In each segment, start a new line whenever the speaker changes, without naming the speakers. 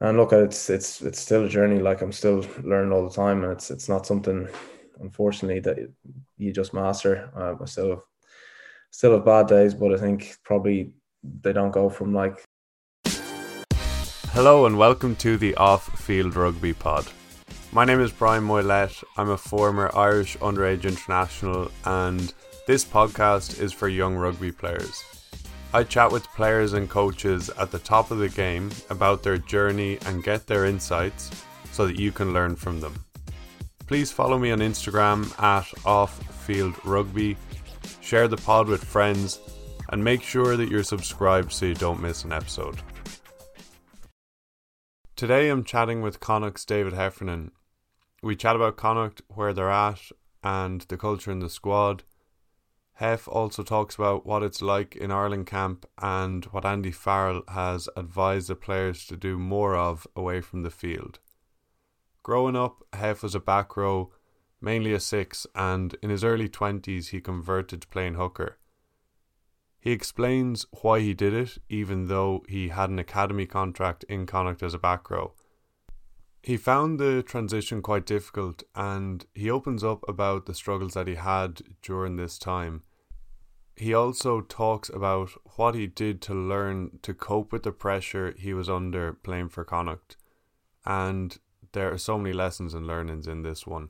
and look, it's it's it's still a journey. Like I'm still learning all the time, and it's it's not something, unfortunately, that you just master. Uh, I still have still have bad days, but I think probably they don't go from like.
Hello and welcome to the Off Field Rugby Pod. My name is Brian Moylett. I'm a former Irish underage international, and this podcast is for young rugby players. I chat with players and coaches at the top of the game about their journey and get their insights so that you can learn from them. Please follow me on Instagram at OffFieldRugby, share the pod with friends, and make sure that you're subscribed so you don't miss an episode. Today I'm chatting with Connacht's David Heffernan. We chat about Connacht, where they're at, and the culture in the squad Hef also talks about what it's like in Ireland camp and what Andy Farrell has advised the players to do more of away from the field. Growing up, Hef was a back row, mainly a six, and in his early 20s he converted to playing hooker. He explains why he did it, even though he had an academy contract in Connacht as a back row. He found the transition quite difficult and he opens up about the struggles that he had during this time. He also talks about what he did to learn to cope with the pressure he was under playing for Connacht. And there are so many lessons and learnings in this one.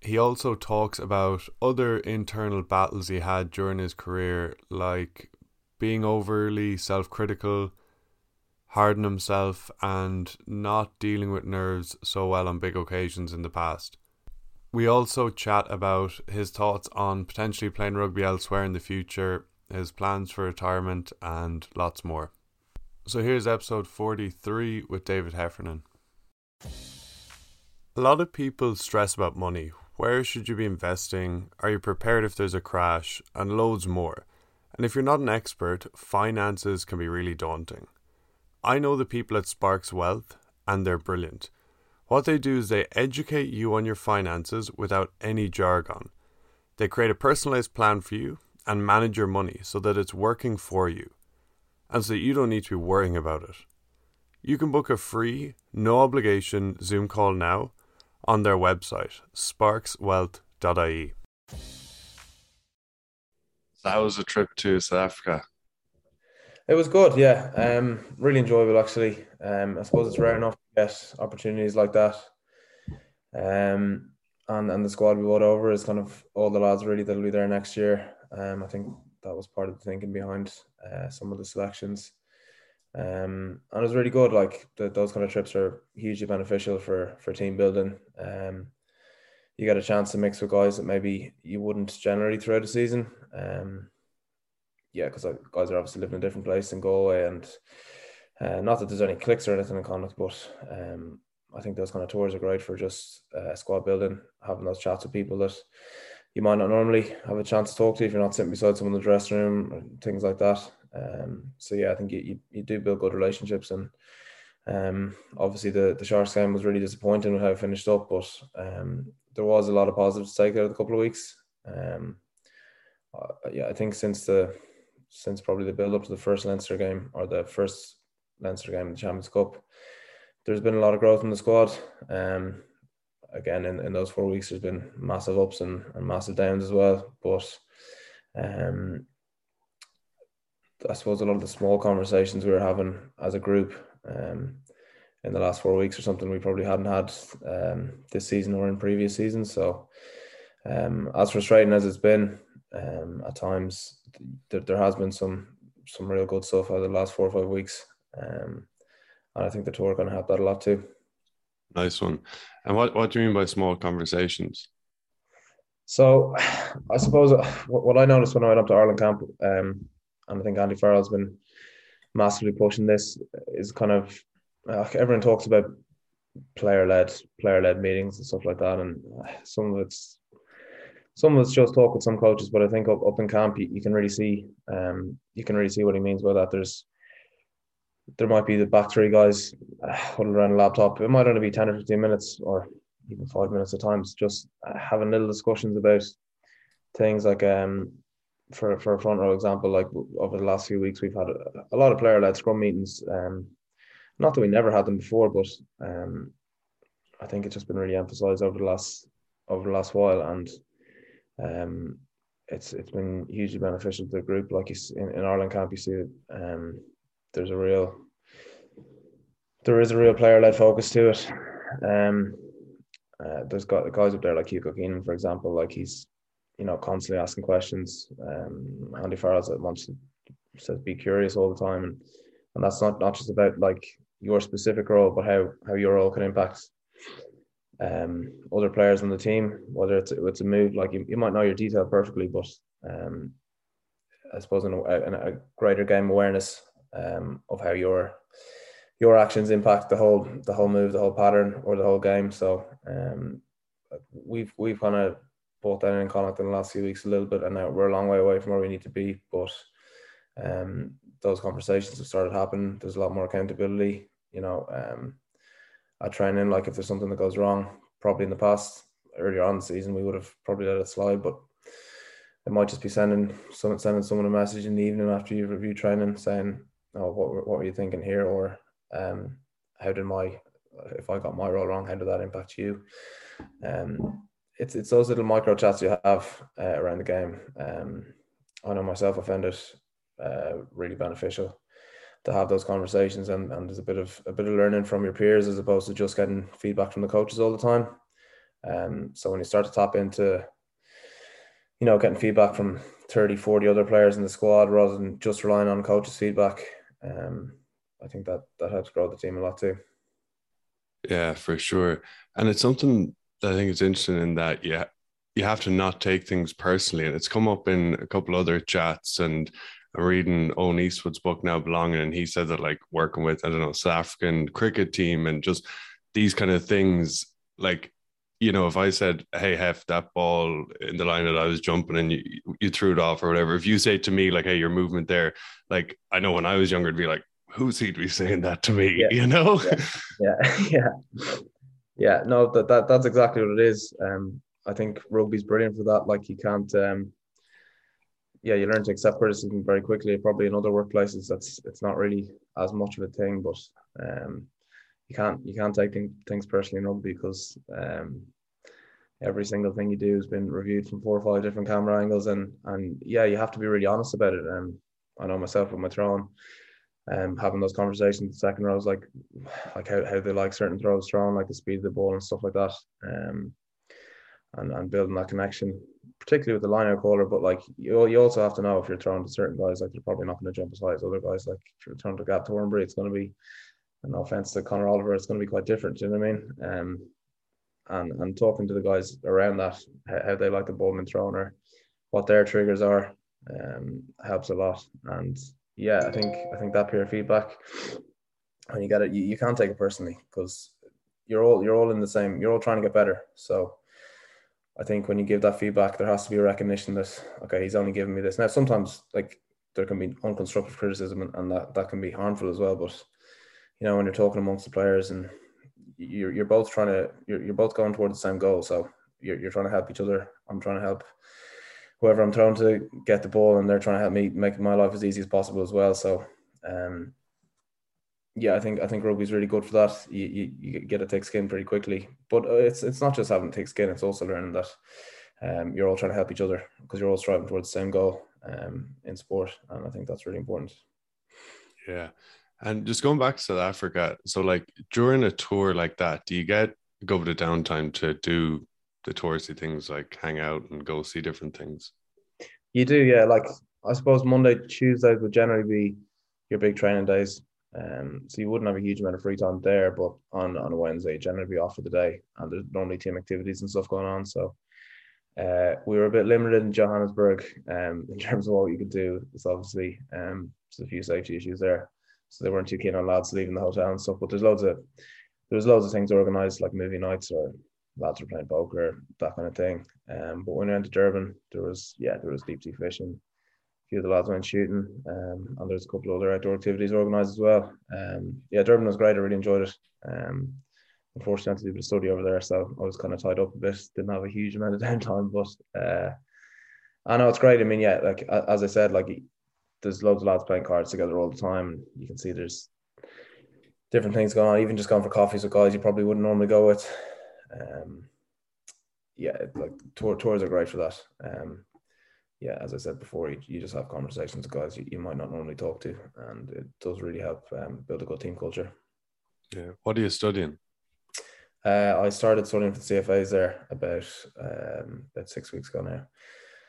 He also talks about other internal battles he had during his career, like being overly self critical harden himself and not dealing with nerves so well on big occasions in the past. We also chat about his thoughts on potentially playing rugby elsewhere in the future, his plans for retirement, and lots more. So here's episode 43 with David Heffernan. A lot of people stress about money. Where should you be investing? Are you prepared if there's a crash? And loads more. And if you're not an expert, finances can be really daunting. I know the people at Sparks Wealth, and they're brilliant. What they do is they educate you on your finances without any jargon. They create a personalized plan for you and manage your money so that it's working for you and so that you don't need to be worrying about it. You can book a free, no obligation Zoom call now on their website, sparkswealth.ie.
That was a trip to South Africa.
It was good, yeah. Um, really enjoyable actually. Um, I suppose it's rare enough to get opportunities like that. Um, and and the squad we brought over is kind of all the lads really that'll be there next year. Um, I think that was part of the thinking behind uh, some of the selections. Um, and it was really good. Like the, those kind of trips are hugely beneficial for for team building. Um, you get a chance to mix with guys that maybe you wouldn't generally throughout the season. Um, yeah, because guys are obviously living in a different place in Galway, and uh, not that there's any clicks or anything in Connacht, but um, I think those kind of tours are great for just uh, squad building, having those chats with people that you might not normally have a chance to talk to if you're not sitting beside someone in the dressing room things like that. Um, so yeah, I think you, you, you do build good relationships and um, obviously the the Sharks game was really disappointing with how it finished up, but um, there was a lot of positives to take out of the couple of weeks. Um, uh, yeah, I think since the since probably the build up to the first Leinster game or the first Leinster game in the Champions Cup. There's been a lot of growth in the squad. Um, again, in, in those four weeks, there's been massive ups and, and massive downs as well. But um, I suppose a lot of the small conversations we were having as a group um, in the last four weeks or something we probably hadn't had um, this season or in previous seasons. So, um, as frustrating as it's been, um, at times there, there has been some some real good stuff over the last four or five weeks, um, and I think the tour going to help that a lot too.
Nice one. And what what do you mean by small conversations?
So, I suppose uh, what, I noticed when I went up to Ireland camp, um, and I think Andy Farrell's been massively pushing this, is kind of uh, everyone talks about player led player led meetings and stuff like that, and uh, some of it's some of us just talk with some coaches, but I think up, up in camp you, you can really see um, you can really see what he means by that. There's there might be the back three guys uh, huddled around a laptop. It might only be ten or fifteen minutes, or even five minutes at times, just uh, having little discussions about things like um for for a front row example, like over the last few weeks we've had a, a lot of player led scrum meetings. Um, not that we never had them before, but um, I think it's just been really emphasised over the last over the last while, and um, it's it's been hugely beneficial to the group. Like you in, in Ireland camp, you see it. Um, there's a real there is a real player led focus to it. Um, uh, there's got the guys up there like Hugo Keenan, for example, like he's you know constantly asking questions. Um, Andy Farrell wants to says be curious all the time, and and that's not not just about like your specific role, but how how your role can impact um, other players on the team. Whether it's it's a move like you, you might know your detail perfectly, but um, I suppose in a, in a greater game awareness um, of how your your actions impact the whole the whole move, the whole pattern, or the whole game. So um, we've we've kind of brought that in Connacht in the last few weeks a little bit, and now we're a long way away from where we need to be. But um, those conversations have started happening. There's a lot more accountability. You know, um, at training, like if there's something that goes wrong, probably in the past earlier on the season we would have probably let it slide, but it might just be sending someone sending someone a message in the evening after you've reviewed training saying, "Oh, what what were you thinking here?" or um, "How did my if I got my role wrong, how did that impact you?" Um, it's it's those little micro chats you have uh, around the game. Um, I know myself, I found it uh, really beneficial to have those conversations and, and there's a bit of a bit of learning from your peers as opposed to just getting feedback from the coaches all the time. Um, so when you start to tap into, you know, getting feedback from 30, 40 other players in the squad rather than just relying on coaches' feedback, um, I think that that helps grow the team a lot too.
Yeah, for sure. And it's something that I think is interesting in that yeah, you have to not take things personally. And it's come up in a couple other chats and I'm reading Owen Eastwood's book now belonging, and he said that like working with I don't know South African cricket team and just these kind of things, like you know, if I said, "Hey, Hef, that ball in the line that I was jumping and you you threw it off or whatever," if you say to me like, "Hey, your movement there," like I know when I was younger, to be like, "Who's he to be saying that to me?" Yeah. You know?
Yeah, yeah, yeah. yeah. No, that, that that's exactly what it is. Um, I think rugby's brilliant for that. Like you can't um yeah, you learn to accept criticism very quickly. Probably in other workplaces, that's it's not really as much of a thing, but um, you can't you can't take things personally in because um, every single thing you do has been reviewed from four or five different camera angles, and and yeah, you have to be really honest about it. And um, I know myself with my throwing, um, having those conversations second rows, like like how, how they like certain throws thrown, like the speed of the ball and stuff like that. Um, and, and building that connection, particularly with the line out caller. But like you, you also have to know if you're throwing to certain guys, like they're probably not going to jump as high as other guys. Like if you're throwing to Gav Thornbury, it's going to be, no offense to Conor Oliver, it's going to be quite different. Do you know what I mean? Um, and and talking to the guys around that, how they like the ball being thrown or what their triggers are, um, helps a lot. And yeah, I think I think that peer feedback, when you get it, you, you can't take it personally because you're all you're all in the same. You're all trying to get better. So I think when you give that feedback, there has to be a recognition that okay, he's only giving me this. Now, sometimes like there can be unconstructive criticism, and, and that that can be harmful as well. But you know, when you're talking amongst the players and you're you're both trying to you're you're both going towards the same goal, so you're you're trying to help each other. I'm trying to help whoever I'm trying to get the ball, and they're trying to help me make my life as easy as possible as well. So, um, yeah, I think I think rugby is really good for that. You, you, you get a take skin pretty quickly, but uh, it's it's not just having to take skin; it's also learning that um, you're all trying to help each other because you're all striving towards the same goal um, in sport, and I think that's really important.
Yeah, and just going back to South Africa, so like during a tour like that, do you get go the downtime to do the touristy things like hang out and go see different things?
You do, yeah. Like I suppose Monday, Tuesdays would generally be your big training days um, so you wouldn't have a huge amount of free time there, but on, on a Wednesday, generally be off for the day, and there's normally team activities and stuff going on. So uh, we were a bit limited in Johannesburg um, in terms of what you could do. It's obviously um, there's a few safety issues there, so they weren't too keen on lads leaving the hotel and stuff. But there's loads of there's loads of things organised like movie nights or lads were playing poker, that kind of thing. Um, but when we went to Durban, there was yeah there was deep sea fishing few of the lads went shooting, um, and there's a couple of other outdoor activities organised as well. Um, yeah, Durban was great. I really enjoyed it. Um, unfortunately, I had to do a bit of study over there, so I was kind of tied up a bit. Didn't have a huge amount of downtime, but uh, I know it's great. I mean, yeah, like as I said, like there's loads of lads playing cards together all the time. You can see there's different things going on. Even just going for coffees with guys you probably wouldn't normally go with. Um, yeah, like tour, tours are great for that. Um, yeah, as I said before, you, you just have conversations with guys you, you might not normally talk to, and it does really help um, build a good team culture.
Yeah. What are you studying?
Uh, I started studying for the CFAs there about um, about six weeks ago now.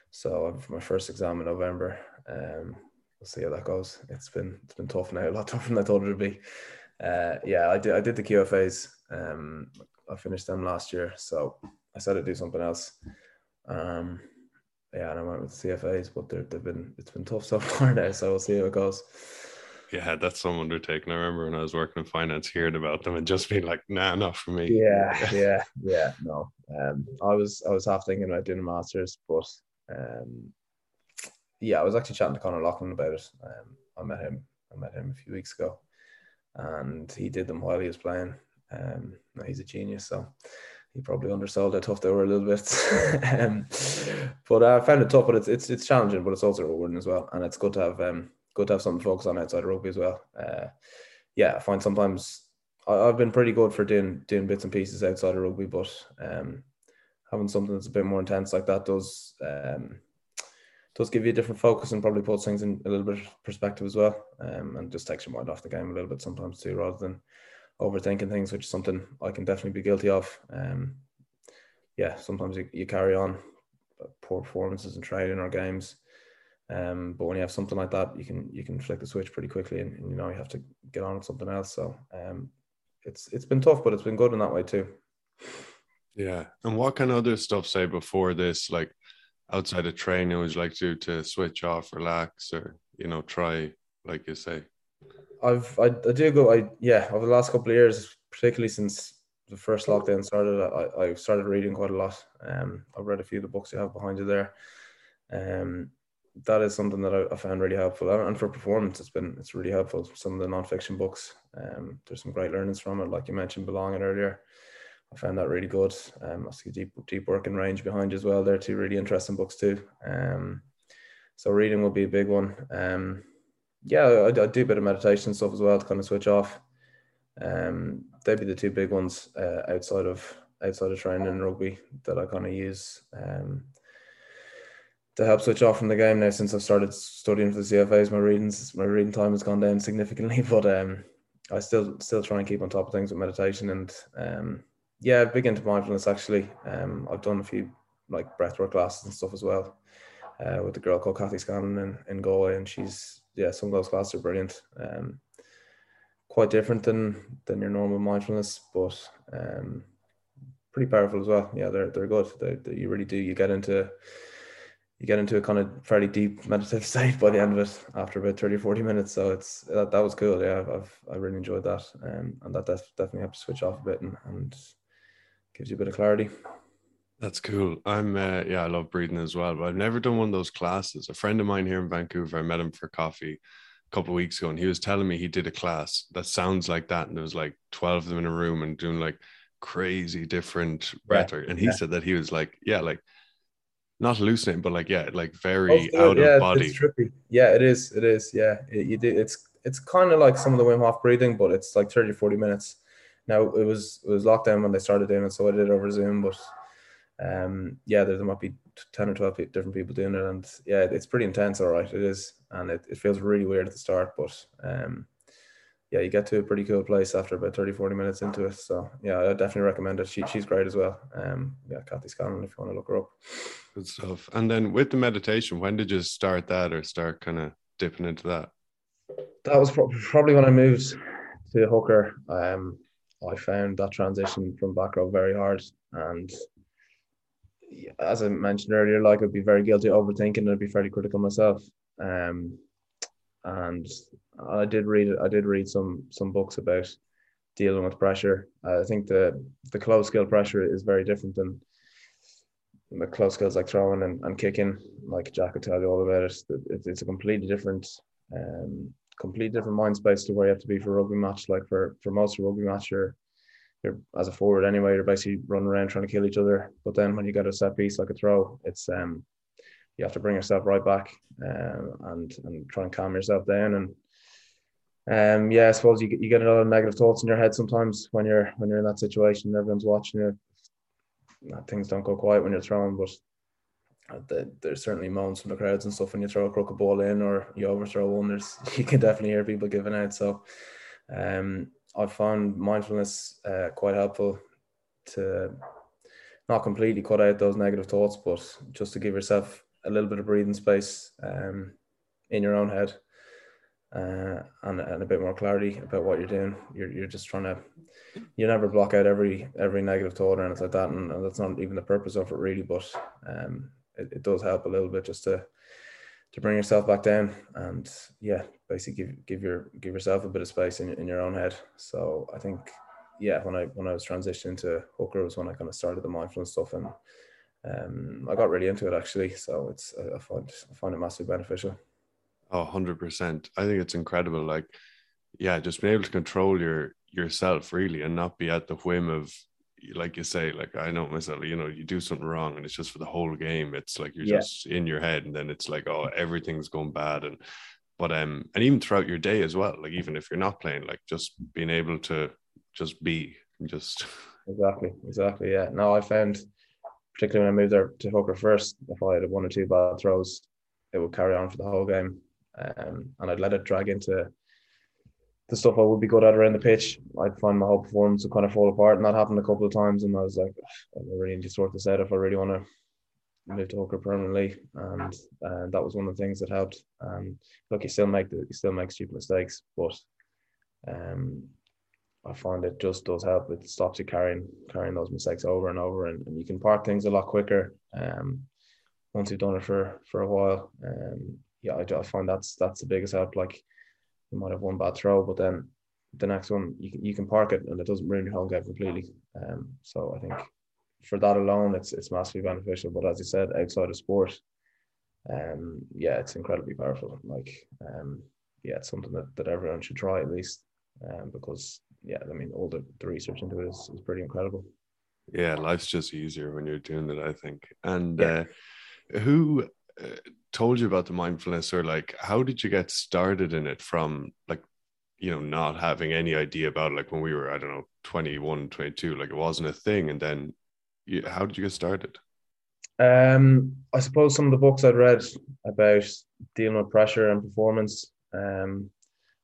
So I've my first exam in November. Um, we'll see how that goes. It's been it's been tough now, a lot tougher than I thought it would be. Uh, yeah, I did I did the QFAs. Um, I finished them last year, so I said I'd do something else. Um, yeah, and I went with CFAs, but they've been it's been tough so far now. So we'll see how it goes.
Yeah, that's some undertaking. I remember when I was working in finance, hearing about them and just being like, "Nah, not for me."
Yeah, yeah, yeah. No, um, I was I was half thinking about doing a masters, but um, yeah, I was actually chatting to Conor Loughlin about it. Um, I met him. I met him a few weeks ago, and he did them while he was playing. Um, he's a genius, so he probably undersold how tough they were a little bit. um, but I found it tough, but it's it's it's challenging, but it's also rewarding as well, and it's good to have um good to have something to focus on outside of rugby as well. Uh, yeah, I find sometimes I, have been pretty good for doing doing bits and pieces outside of rugby, but um, having something that's a bit more intense like that does um, does give you a different focus and probably puts things in a little bit of perspective as well, um, and just takes your mind off the game a little bit sometimes too, rather than overthinking things, which is something I can definitely be guilty of. Um, yeah, sometimes you, you carry on poor performances in training or games. Um, but when you have something like that, you can you can flick the switch pretty quickly, and, and you know you have to get on with something else. So um, it's it's been tough, but it's been good in that way too.
Yeah, and what of other stuff say before this, like outside of training, would you like to to switch off, relax, or you know try, like you say?
I've I, I do go I yeah over the last couple of years, particularly since the first lockdown started, I, I started reading quite a lot. Um, I've read a few of the books you have behind you there. Um, that is something that I, I found really helpful, and for performance, it's been it's really helpful. Some of the nonfiction books, um, there's some great learnings from it, like you mentioned, belonging earlier. I found that really good. Um, I see deep deep work and range behind you as well. There are two really interesting books too. Um, so reading will be a big one. Um, yeah, I, I, do a bit of meditation stuff as well to kind of switch off. Um, they'd be the two big ones uh, outside of outside of training and rugby that I kind of use um, to help switch off from the game. Now, since I've started studying for the CFAs, my readings my reading time has gone down significantly, but um, I still still try and keep on top of things with meditation and um, yeah, big into mindfulness actually. Um, I've done a few like breathwork classes and stuff as well uh, with the girl called Kathy Scanlon in, in Galway, and she's yeah, some of those classes are brilliant. Um, quite different than than your normal mindfulness, but um, pretty powerful as well. Yeah, they're they're good. They, they, you really do. You get into you get into a kind of fairly deep meditative state by the end of it after about 30 40 minutes so it's that, that was cool yeah i've i really enjoyed that um, and that def- definitely helps switch off a bit and, and gives you a bit of clarity.
That's cool. I'm uh, yeah, I love breathing as well, but I've never done one of those classes. A friend of mine here in Vancouver, I met him for coffee a couple of weeks ago, and he was telling me he did a class that sounds like that, and there was like twelve of them in a room and doing like crazy different breath. And he yeah. said that he was like, yeah, like not hallucinating, but like yeah, like very oh, out yeah, of body.
trippy. Yeah, it is. It is. Yeah, it, you do. It's it's kind of like some of the Wim Hof breathing, but it's like 30, 40 minutes now it was it was lockdown when they started doing it, so I did it over Zoom. But um, yeah, there, there might be ten or twelve different people doing it, and yeah, it's pretty intense. All right, it is, and it, it feels really weird at the start, but um, yeah, you get to a pretty cool place after about 30, 40 minutes into it. So yeah, I definitely recommend it. She, she's great as well. Um, yeah, Kathy Scanlon, if you want to look her up.
Good stuff. And then with the meditation, when did you start that or start kind of dipping into that?
That was probably when I moved to Hooker. Um, I found that transition from back row very hard. And as I mentioned earlier, like I'd be very guilty of overthinking and I'd be fairly critical myself. Um, and I did read I did read some some books about dealing with pressure. I think the the close skill pressure is very different than the close skills like throwing and, and kicking. Like Jack will tell you all about it. It's, it's a completely different um, completely different mind space to where you have to be for a rugby match. Like for for most rugby match, you're you're as a forward anyway. You're basically running around trying to kill each other. But then when you get a set piece like a throw, it's um you have to bring yourself right back um, and and try and calm yourself down. And um, yeah, I suppose you, you get a lot of negative thoughts in your head sometimes when you're when you're in that situation. And everyone's watching you. Things don't go quiet when you're throwing, but uh, there's certainly moans from the crowds and stuff when you throw a crooked ball in or you overthrow one. There's you can definitely hear people giving out. So, um, I found mindfulness uh, quite helpful to not completely cut out those negative thoughts, but just to give yourself a little bit of breathing space um, in your own head uh, and, and a bit more clarity about what you're doing. You're, you're just trying to, you never block out every every negative thought or anything like that, and, and that's not even the purpose of it really. But um, it, it does help a little bit just to to bring yourself back down and yeah, basically give give your give yourself a bit of space in in your own head. So I think yeah, when I when I was transitioning to hooker was when I kind of started the mindfulness stuff and um, I got really into it actually. So it's I find I find it massively beneficial.
Oh, 100%. I think it's incredible. Like, yeah, just being able to control your yourself really and not be at the whim of like you say, like I know myself, you know, you do something wrong and it's just for the whole game. It's like you're yeah. just in your head and then it's like, oh, everything's going bad. And but um and even throughout your day as well, like even if you're not playing, like just being able to just be just
exactly, exactly. Yeah. No, I found particularly when I moved there to hooker first, if I had one or two bad throws, it would carry on for the whole game um, and I'd let it drag into the stuff I would be good at around the pitch. I'd find my whole performance would kind of fall apart, and that happened a couple of times. And I was like, I really need to sort this out if I really want to move to hooker permanently. And uh, that was one of the things that helped. Um, look, you still make the, you still make stupid mistakes, but um, I find it just does help. It stops you carrying carrying those mistakes over and over, and, and you can park things a lot quicker. Um, once you've done it for for a while, um, yeah, I, I find that's that's the biggest help. Like you might have one bad throw, but then the next one you can you can park it and it doesn't ruin your whole game completely. Um, so I think for that alone, it's it's massively beneficial. But as you said, outside of sport, um, yeah, it's incredibly powerful. Like, um, yeah, it's something that, that everyone should try at least, um, because yeah, I mean, all the, the research into it is, is pretty incredible.
Yeah, life's just easier when you're doing it, I think. And yeah. uh, who told you about the mindfulness or like how did you get started in it from like you know not having any idea about it, like when we were i don't know 21 22 like it wasn't a thing. And then you, how did you get started?
Um i suppose some of the books i'd read about dealing with pressure and performance um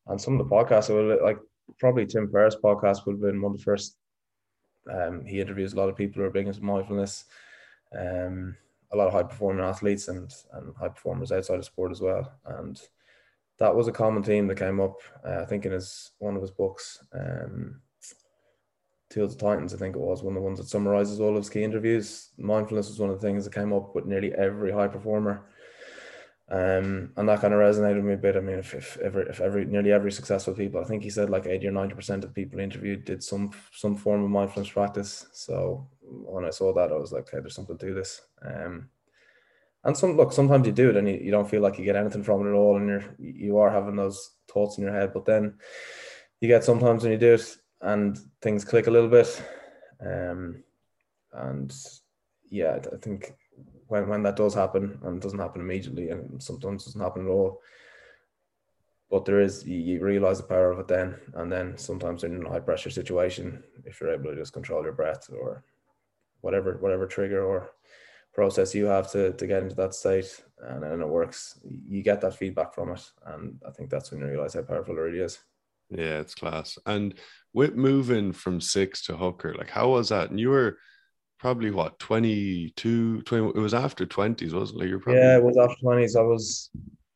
and some of the podcasts would like probably tim ferriss podcast would have been one of the first um he interviews a lot of people who are big into mindfulness. Um a lot of high performing athletes and and high performers outside of sport as well. And that was a common theme that came up. Uh, I think in his one of his books, um, Tools of Titans, I think it was one of the ones that summarizes all of his key interviews. Mindfulness was one of the things that came up with nearly every high performer. Um, and that kind of resonated with me a bit. I mean, if, if every, if every, nearly every successful people, I think he said like 80 or 90% of people interviewed did some, some form of mindfulness practice. So when I saw that, I was like, okay, there's something to this. Um, and some look, sometimes you do it and you, you don't feel like you get anything from it at all, and you're you are having those thoughts in your head. But then you get sometimes when you do it and things click a little bit. Um, and yeah, I think when when that does happen and doesn't happen immediately, and sometimes doesn't happen at all. But there is you, you realize the power of it then, and then sometimes in a high pressure situation, if you're able to just control your breath or whatever whatever trigger or process you have to to get into that state and then it works. You get that feedback from it and i think that's when you realize how powerful it really is.
Yeah it's class. And with moving from six to hooker like how was that? And you were probably what 22 20 it was after 20s wasn't it? You're probably
yeah it was after 20s i was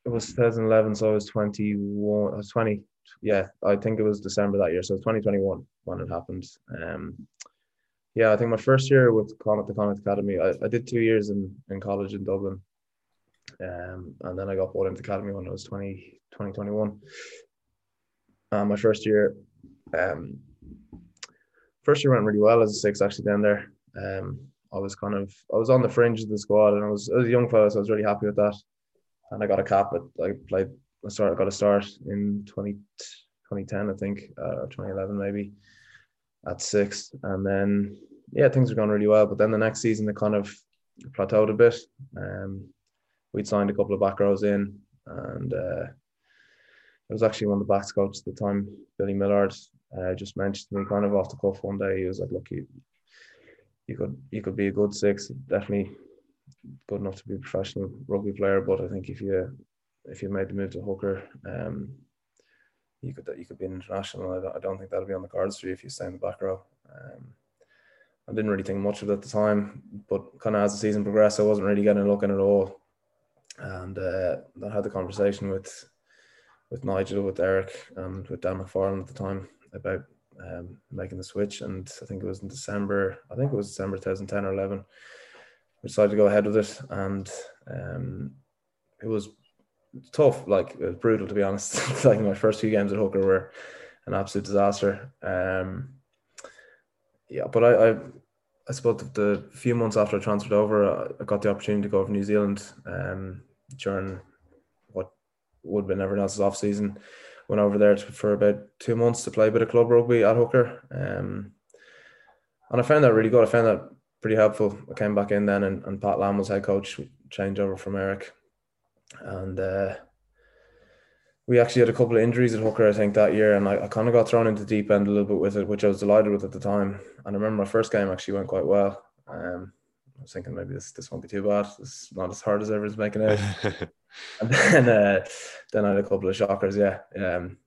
it was 2011 so i was 21 i was 20 yeah i think it was december that year so 2021 when it happened. Um yeah, I think my first year with Connacht, the Connacht Academy, I, I did two years in, in college in Dublin. Um, and then I got brought into the academy when I was 20, 2021. my first year, um, first year went really well as a six actually down there. Um, I was kind of, I was on the fringe of the squad and I was, I was a young fellow, so I was really happy with that. And I got a cap at, I played, I started, got a start in 20, 2010, I think, uh, 2011 maybe at six. And then, yeah, things were going really well. But then the next season, they kind of plateaued a bit. Um, we'd signed a couple of back rows in, and uh, it was actually one of the backs coach at the time, Billy Millard, uh, just mentioned to me kind of off the cuff one day. He was like, "Look, you, you could you could be a good six, definitely good enough to be a professional rugby player. But I think if you if you made the move to hooker, um, you could you could be an international. I don't, I don't think that'll be on the cards for you if you stay in the back row. Um, I didn't really think much of it at the time, but kind of as the season progressed, I wasn't really getting a look in at all. And uh, I had the conversation with with Nigel, with Eric, and with Dan McFarland at the time about um, making the switch. And I think it was in December. I think it was December 2010 or 11. We decided to go ahead with it, and um, it was tough. Like it was brutal to be honest. like my first few games at hooker were an absolute disaster. Um, yeah, but I, I, I suppose the few months after I transferred over, I got the opportunity to go over New Zealand um, during what would have been everyone else's off season. Went over there for about two months to play a bit of club rugby at hooker, um, and I found that really good. I found that pretty helpful. I came back in then, and, and Pat Lam was head coach, change over from Eric, and uh, we actually had a couple of injuries at hooker, I think, that year, and I, I kind of got thrown into the deep end a little bit with it, which I was delighted with at the time. And I remember my first game actually went quite well. Um, I was thinking maybe this this won't be too bad. It's not as hard as everyone's making it. and then uh, then I had a couple of shockers. Yeah, um,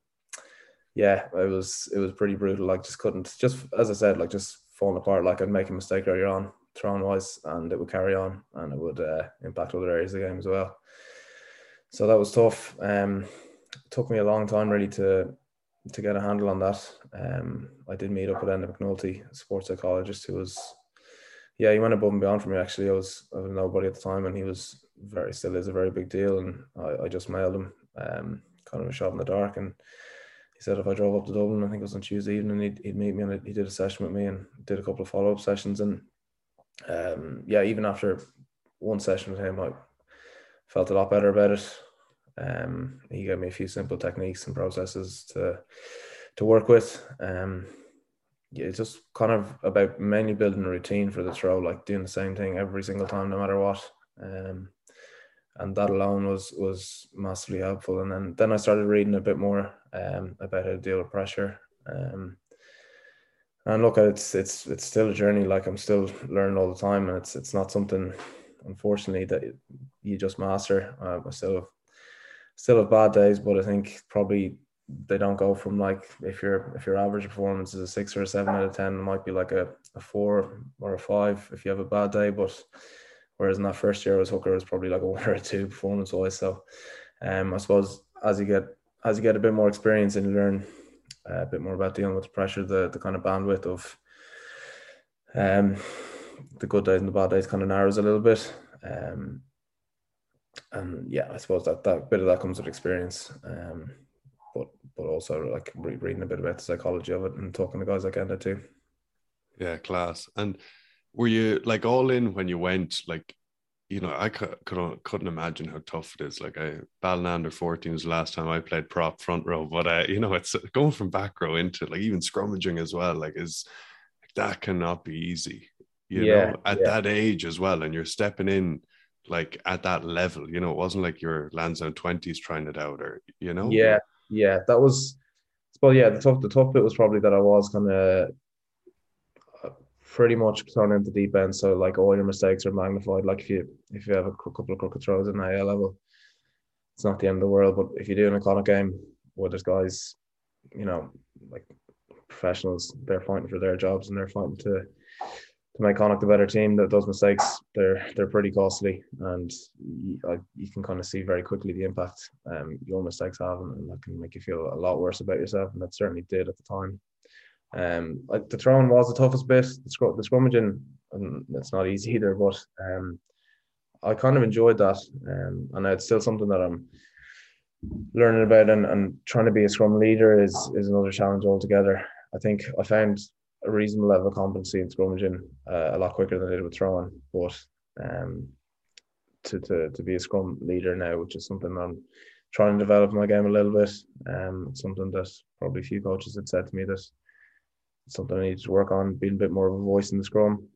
yeah, it was it was pretty brutal. Like just couldn't just as I said, like just falling apart. Like I'd make a mistake earlier on, throwing wise, and it would carry on, and it would uh, impact other areas of the game as well. So that was tough. Um, took me a long time really to to get a handle on that. Um, I did meet up with Enda McNulty, a sports psychologist, who was yeah, he went above and beyond for me. Actually, I was I was nobody at the time, and he was very still is a very big deal. And I, I just mailed him, um, kind of a shot in the dark, and he said if I drove up to Dublin, I think it was on Tuesday evening, he'd, he'd meet me and he did a session with me and did a couple of follow up sessions. And um, yeah, even after one session with him, I felt a lot better about it. Um, he gave me a few simple techniques and processes to to work with. Um, yeah, it's just kind of about mainly building a routine for the throw, like doing the same thing every single time, no matter what. Um, and that alone was was massively helpful. And then then I started reading a bit more um, about how to deal with pressure. Um, and look, it's it's it's still a journey. Like I'm still learning all the time, and it's it's not something, unfortunately, that you just master. Uh, I still have, still have bad days, but I think probably they don't go from like if your if your average performance is a six or a seven out of ten, it might be like a, a four or a five if you have a bad day. But whereas in that first year, I was hooker, it was probably like a one or a two performance wise. So, um, I suppose as you get as you get a bit more experience and you learn uh, a bit more about dealing with the pressure, the the kind of bandwidth of um the good days and the bad days kind of narrows a little bit. Um, and yeah, I suppose that that bit of that comes with experience. Um, but but also like re- reading a bit about the psychology of it and talking to guys like Enda too.
Yeah, class. And were you like all in when you went? Like, you know, I could, could couldn't imagine how tough it is. Like, I Ballinander 14 was the last time I played prop front row, but uh, you know, it's going from back row into like even scrummaging as well. Like, is like, that cannot be easy. You yeah, know, at yeah. that age as well, and you're stepping in like at that level. You know, it wasn't like your Lansdowne 20s trying it out, or you know.
Yeah, yeah, that was. Well, yeah, the tough the tough bit was probably that I was kind of uh, pretty much thrown into deep end. So like all your mistakes are magnified. Like if you if you have a couple of crooked throws in the AIL level, it's not the end of the world. But if you do an iconic game where there's guys, you know, like professionals, they're fighting for their jobs and they're fighting to make Connacht a better team, that those mistakes they're they're pretty costly, and you, uh, you can kind of see very quickly the impact um, your mistakes have, and, and, that can make you feel a lot worse about yourself, and that certainly did at the time. Um, like the throwing was the toughest bit. The, scrum, the scrummaging, and it's not easy either, but um, I kind of enjoyed that, um, and it's still something that I'm learning about, and, and trying to be a scrum leader is is another challenge altogether. I think I found a reasonable level of competency in scrummaging uh, a lot quicker than I did with throwing. But um, to, to to be a scrum leader now, which is something I'm trying to develop my game a little bit. Um, something that probably a few coaches had said to me that something I need to work on, being a bit more of a voice in the scrum,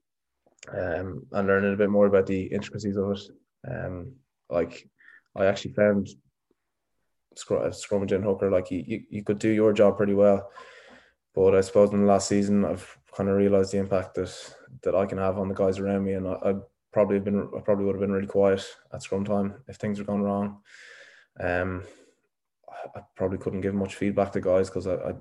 um, and learning a bit more about the intricacies of it. Um, like I actually found scrum, scrummaging hooker. Like you, you, you could do your job pretty well, but I suppose in the last season I've kind of realized the impact that that I can have on the guys around me, and I, I probably have been I probably would have been really quiet at scrum time if things were going wrong. Um, I probably couldn't give much feedback to guys because I, I,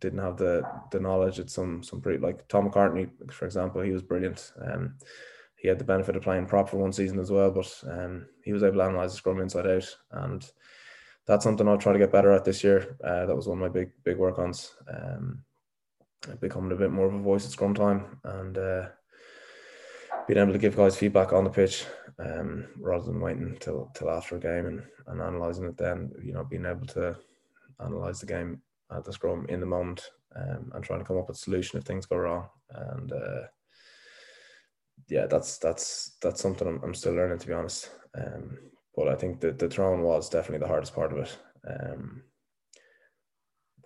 didn't have the the knowledge. It's some some pretty like Tom McCartney, for example, he was brilliant. Um, he had the benefit of playing prop for one season as well, but um, he was able to analyze the scrum inside out, and that's something I'll try to get better at this year. Uh, that was one of my big big work ons. Um, becoming a bit more of a voice at scrum time and uh, being able to give guys feedback on the pitch um, rather than waiting till till after a game and, and analysing it then, you know, being able to analyse the game at the scrum in the moment um, and trying to come up with a solution if things go wrong. And uh, yeah, that's that's that's something I'm, I'm, still learning to be honest. Um, but I think that the throwing was definitely the hardest part of it. Um,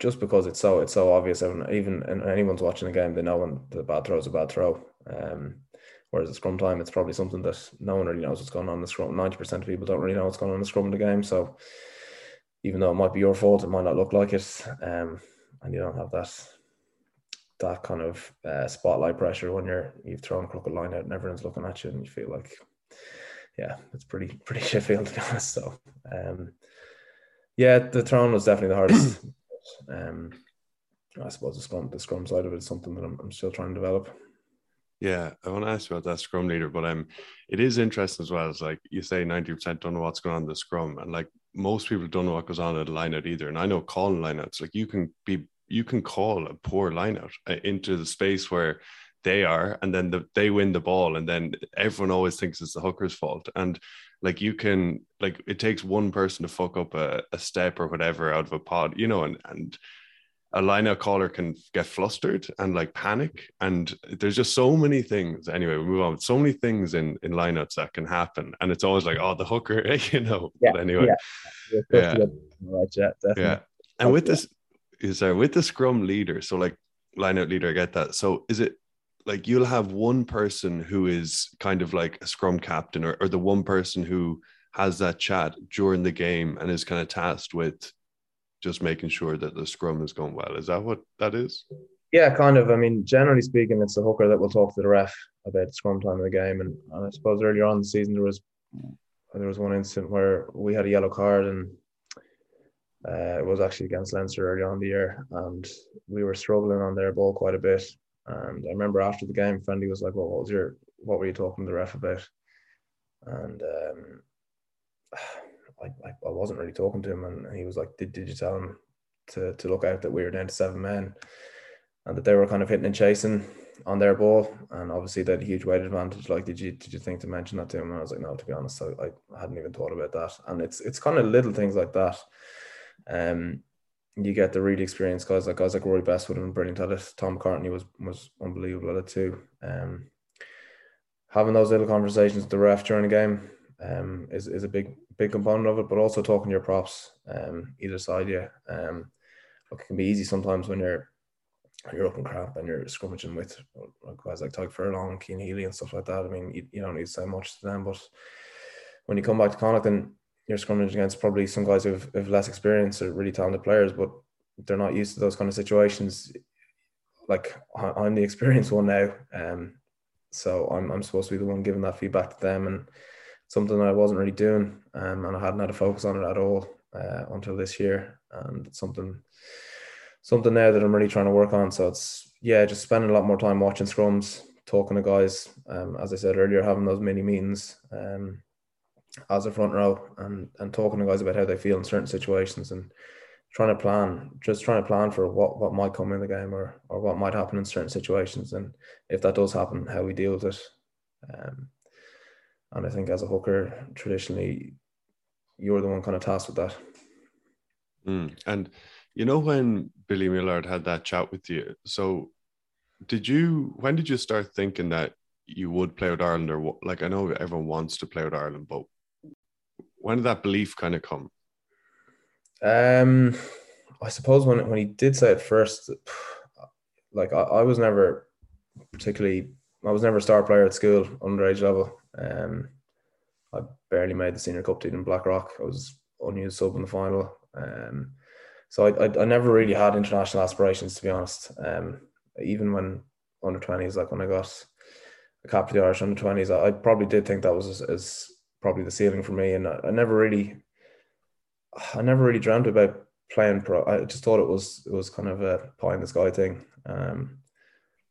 just because it's so it's so obvious, even and anyone's watching a game, they know when the bad throw is a bad throw. Um, whereas at scrum time, it's probably something that no one really knows what's going on in the scrum. Ninety percent of people don't really know what's going on in the scrum in the game. So even though it might be your fault, it might not look like it, um, and you don't have that that kind of uh, spotlight pressure when you're you've thrown a crooked line out and everyone's looking at you, and you feel like, yeah, it's pretty pretty shit feeling to be honest. So, um, yeah, the throne was definitely the hardest. Um, I suppose the scrum, the scrum side of it is something that I'm, I'm still trying to develop.
Yeah, I want to ask you about that scrum leader, but um, it is interesting as well. It's like you say, ninety percent don't know what's going on in the scrum, and like most people don't know what goes on at the lineout either. And I know calling lineouts, like you can be, you can call a poor lineout uh, into the space where they are, and then the, they win the ball, and then everyone always thinks it's the hooker's fault. And like you can, like it takes one person to fuck up a, a step or whatever out of a pod, you know, and and a lineout caller can get flustered and like panic. And there's just so many things. Anyway, we move on. So many things in in lineouts that can happen, and it's always like, oh, the hooker, you know.
Yeah,
but anyway,
yeah, yeah. Right, yeah,
yeah. And with this, is there with the scrum leader? So like lineout leader, I get that. So is it like you'll have one person who is kind of like a scrum captain, or, or the one person who has that chat during the game and is kind of tasked with just making sure that the scrum is going well. Is that what that is?
Yeah, kind of. I mean, generally speaking, it's the hooker that will talk to the ref about scrum time of the game. And, and I suppose earlier on the season there was there was one incident where we had a yellow card and uh, it was actually against Leinster early on the year, and we were struggling on their ball quite a bit. And I remember after the game, Friendly was like, "Well, what was your what were you talking to the ref about?" And um, I, I, I wasn't really talking to him, and he was like, "Did did you tell him to to look out that we were down to seven men, and that they were kind of hitting and chasing on their ball, and obviously they had a huge weight advantage. Like, did you did you think to mention that to him?" And I was like, "No, to be honest, I, I hadn't even thought about that." And it's it's kind of little things like that. Um, you get the really experienced guys like guys like Rory Best would have been brilliant at it. Tom McCartney was was unbelievable at it too. Um, having those little conversations with the ref during a game um, is, is a big big component of it, but also talking to your props um, either side. Yeah, um, look, it can be easy sometimes when you're you're up in crap and you're scrummaging with guys like Tadhg Furlong, Cian Healy, and stuff like that. I mean, you, you don't need to say much to them, but when you come back to Connacht, then you're scrummaging against probably some guys who have, have less experience or really talented players, but they're not used to those kind of situations. Like I'm the experienced one now, um, so I'm I'm supposed to be the one giving that feedback to them, and something I wasn't really doing, um, and I hadn't had a focus on it at all uh, until this year, and something something there that I'm really trying to work on. So it's yeah, just spending a lot more time watching scrums, talking to guys. Um, as I said earlier, having those mini meetings um, as a front row, and and talking to guys about how they feel in certain situations, and trying to plan, just trying to plan for what what might come in the game or or what might happen in certain situations, and if that does happen, how we deal with it. Um, and I think as a hooker, traditionally, you're the one kind of tasked with that.
Mm. And you know when Billy Millard had that chat with you, so did you? When did you start thinking that you would play with Ireland, or like I know everyone wants to play with Ireland, but when did that belief kind of come?
Um, I suppose when when he did say it first, like I, I was never particularly, I was never a star player at school underage level. Um, I barely made the senior cup team in Blackrock. I was unused sub in the final. Um, so I, I, I never really had international aspirations to be honest. Um, even when under twenties, like when I got a cap for the Irish under twenties, I, I, probably did think that was as, as, probably the ceiling for me, and I, I never really, I never really dreamt about playing pro. I just thought it was it was kind of a pie in the sky thing. Um,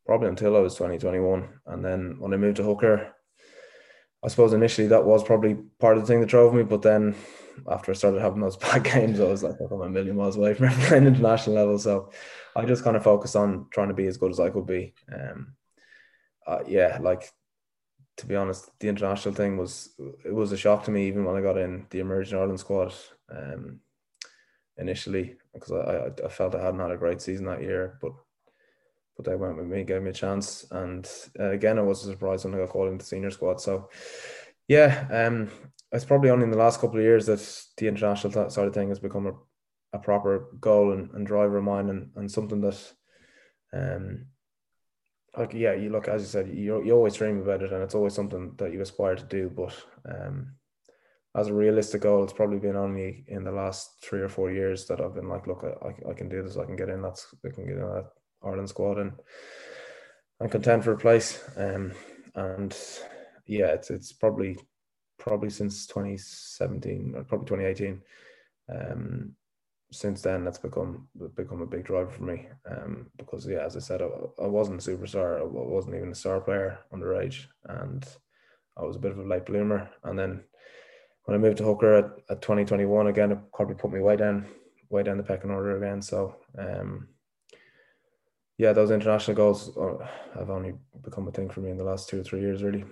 probably until I was 2021. and then when I moved to hooker, I suppose initially that was probably part of the thing that drove me. But then after I started having those bad games, I was like, I'm a million miles away from playing international level. So I just kind of focused on trying to be as good as I could be. Um, uh, yeah, like to be honest, the international thing was it was a shock to me even when I got in the emerging Ireland squad um, initially because I, I felt I hadn't had a great season that year, but but they went with me, gave me a chance, and uh, again, I was surprised when I got called into the senior squad. So, yeah, um, it's probably only in the last couple of years that the international th- side of thing has become a, a proper goal and, and driver of mine, and, and something that, um, like yeah, you look as you said, you you always dream about it, and it's always something that you aspire to do. But um, as a realistic goal, it's probably been only in the last three or four years that I've been like, look, I, I can do this, I can get in. That's I can get in that Ireland squad and I'm content for a place. Um, and yeah, it's it's probably probably since 2017 or probably 2018. Um, since then, that's become become a big driver for me. Um, because yeah, as I said, I, I wasn't a superstar. I wasn't even a star player underage, and I was a bit of a late bloomer. And then when I moved to hooker at, at 2021 again, it probably put me way down way down the pecking order again. So um, yeah, those international goals have only become a thing for me in the last two or three years, really.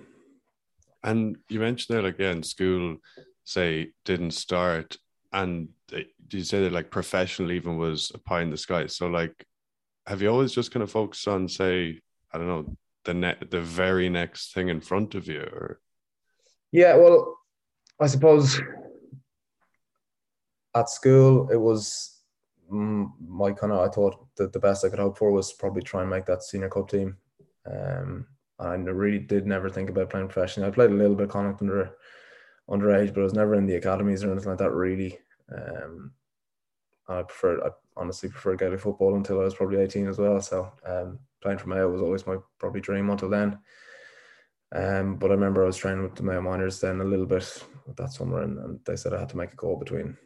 And you mentioned that again, school, say, didn't start, and did you say that like professional even was a pie in the sky? So like, have you always just kind of focused on, say, I don't know, the net, the very next thing in front of you, or?
Yeah, well, I suppose at school it was my kind of I thought that the best I could hope for was probably try and make that senior cup team. Um, and I really did never think about playing professionally. I played a little bit of Connacht under underage, but I was never in the academies or anything like that really. Um, I prefer I honestly prefer Gaelic football until I was probably 18 as well. So um, playing for Mayo was always my probably dream until then. Um, but I remember I was training with the Mayo minors then a little bit that summer, and, and they said I had to make a call between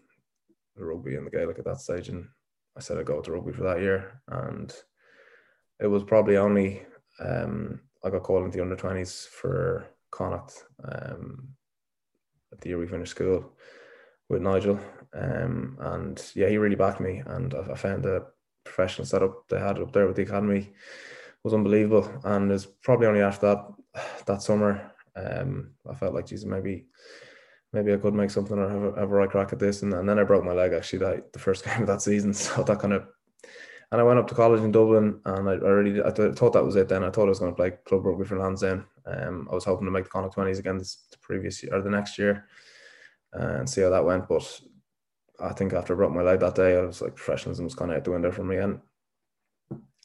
the rugby and the Gaelic at that stage, and I said I'd go to rugby for that year, and it was probably only um, I got called into the under twenties for Connacht um, the year we finished school with Nigel, um, and yeah, he really backed me, and I, I found the professional setup they had up there with the academy was unbelievable, and it's probably only after that that summer um, I felt like Jesus maybe maybe I could make something or have a, have a right crack at this. And, and then I broke my leg actually that the first game of that season. So that kind of, and I went up to college in Dublin and I, I really, I th- thought that was it then. I thought I was going to play club rugby for Lansdowne. Um, I was hoping to make the Connacht 20s again this the previous year or the next year and see how that went. But I think after I broke my leg that day, I was like professionalism was kind of out the window for me. And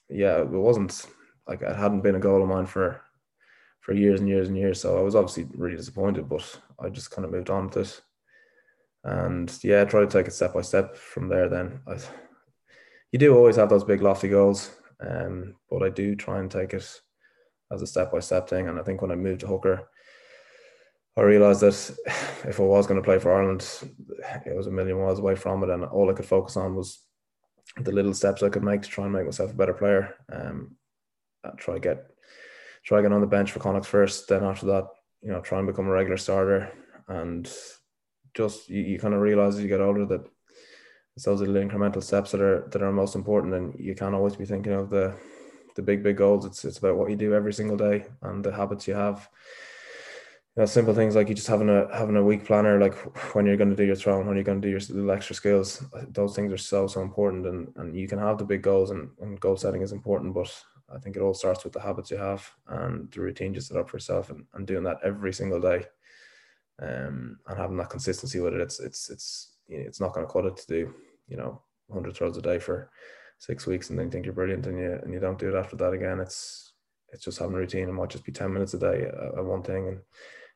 yeah, it wasn't like it hadn't been a goal of mine for for years and years and years. So I was obviously really disappointed, but I just kind of moved on with it. And yeah, I tried to take it step by step from there. Then I, you do always have those big lofty goals, um, but I do try and take it as a step by step thing. And I think when I moved to hooker, I realised that if I was going to play for Ireland, it was a million miles away from it, and all I could focus on was the little steps I could make to try and make myself a better player. Um, try get try getting on the bench for Connacht first. Then after that, you know, try and become a regular starter. And just you, you kind of realize as you get older that it's those little incremental steps that are that are most important. And you can't always be thinking of the the big big goals. It's it's about what you do every single day and the habits you have. You know, simple things like you just having a having a week planner, like when you're going to do your throwing, when you're going to do your little extra skills. Those things are so so important, and and you can have the big goals, and, and goal setting is important, but I think it all starts with the habits you have and the routine you set up for yourself and, and doing that every single day. Um, and having that consistency with it, it's it's it's it's not going to cut it to do you know 100 throws a day for six weeks and then think you're brilliant and you and you don't do it after that again. It's it's just having a routine. It might just be 10 minutes a day at one thing, and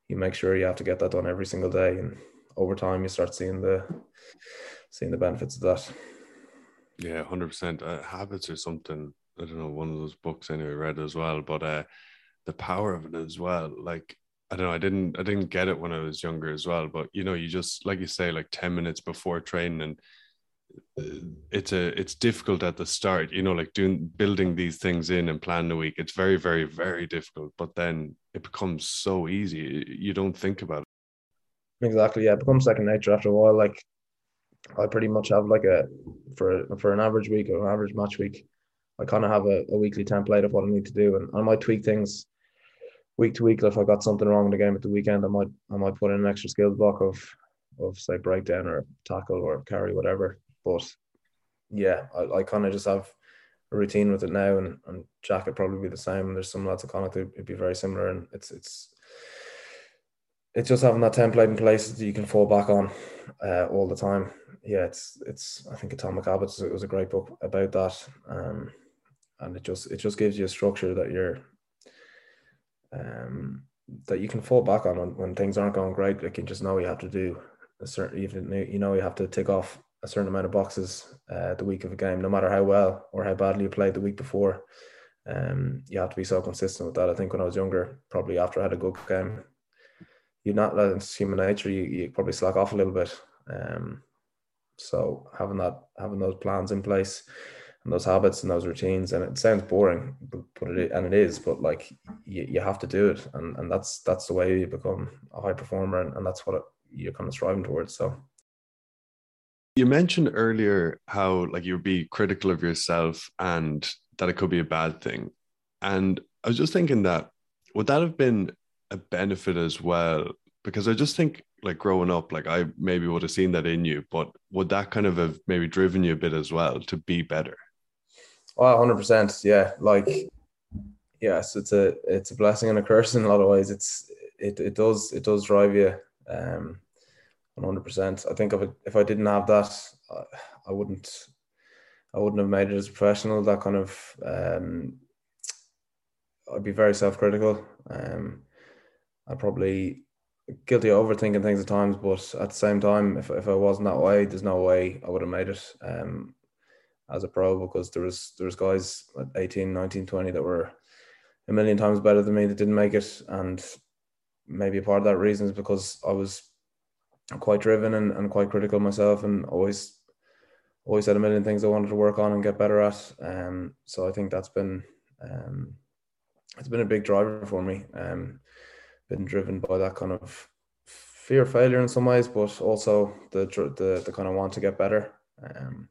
you make sure you have to get that done every single day. And over time, you start seeing the seeing the benefits of that.
Yeah, hundred uh, percent. Habits or something. I don't know. One of those books anyway read as well, but uh, the power of it as well. Like I don't know. I didn't. I didn't get it when I was younger as well. But you know, you just like you say, like ten minutes before training, and uh, it's a it's difficult at the start. You know, like doing building these things in and planning a week. It's very, very, very difficult. But then it becomes so easy. You don't think about it.
Exactly. Yeah, it becomes second nature after a while. Like I pretty much have like a for for an average week or an average match week. I kind of have a, a weekly template of what I need to do, and I might tweak things week to week. If I got something wrong in the game at the weekend, I might I might put in an extra skill block of of say breakdown or tackle or carry whatever. But yeah, I, I kind of just have a routine with it now, and and Jack would probably be the same. And there's some lads of Connacht it'd be very similar, and it's it's it's just having that template in place that you can fall back on uh, all the time yeah, it's it's I think Atomic Habits it was a great book about that, um, and it just it just gives you a structure that you're um, that you can fall back on when, when things aren't going great. Like you just know you have to do a certain even you know you have to tick off a certain amount of boxes uh, the week of a game, no matter how well or how badly you played the week before. Um, you have to be so consistent with that. I think when I was younger, probably after I had a good game, you're not that's human nature. You, you probably slack off a little bit. Um, so having that, having those plans in place, and those habits and those routines, and it sounds boring, but, but it and it is, but like you, you have to do it, and and that's that's the way you become a high performer, and, and that's what it, you're kind of striving towards. So.
You mentioned earlier how like you'd be critical of yourself and that it could be a bad thing. And I was just thinking that would that have been a benefit as well? Because I just think like growing up, like I maybe would have seen that in you, but would that kind of have maybe driven you a bit as well to be better?
Oh, 100%. Yeah. Like, yes, it's a, it's a blessing and a curse in a lot of ways. It's, it, it does, it does drive you, um, 100%. I think if, it, if I didn't have that, I wouldn't, I wouldn't have made it as a professional. That kind of, um, I'd be very self-critical. Um, I probably guilty of overthinking things at times, but at the same time, if, if I wasn't that way, there's no way I would have made it um, as a pro because there was there was guys at 18, 19, 20 that were a million times better than me that didn't make it. And maybe part of that reason is because I was quite driven and, and quite critical myself and always always had a million things I wanted to work on and get better at. Um, so I think that's been um, it's been a big driver for me. Um, been driven by that kind of fear of failure in some ways, but also the the, the kind of want to get better. Um,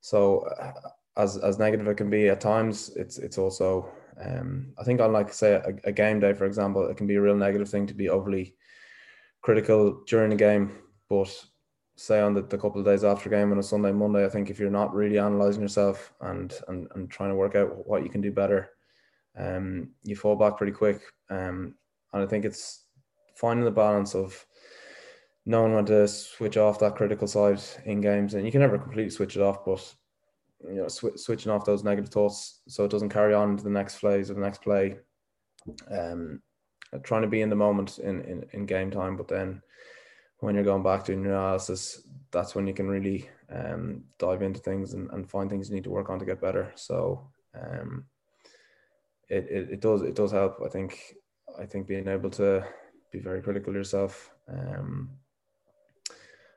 so uh, as as negative it can be at times, it's it's also um, I think on like say a, a, game day, for example, it can be a real negative thing to be overly critical during the game, but say on the, the couple of days after game on a Sunday, Monday, I think if you're not really analyzing yourself and and, and trying to work out what you can do better, um, you fall back pretty quick. Um, and I think it's finding the balance of knowing when to switch off that critical side in games, and you can never completely switch it off, but you know, sw- switching off those negative thoughts so it doesn't carry on to the next phase or the next play. Um, trying to be in the moment in, in, in game time, but then when you're going back to your analysis, that's when you can really um, dive into things and, and find things you need to work on to get better. So um, it, it, it does it does help. I think I think being able to be very critical yourself um,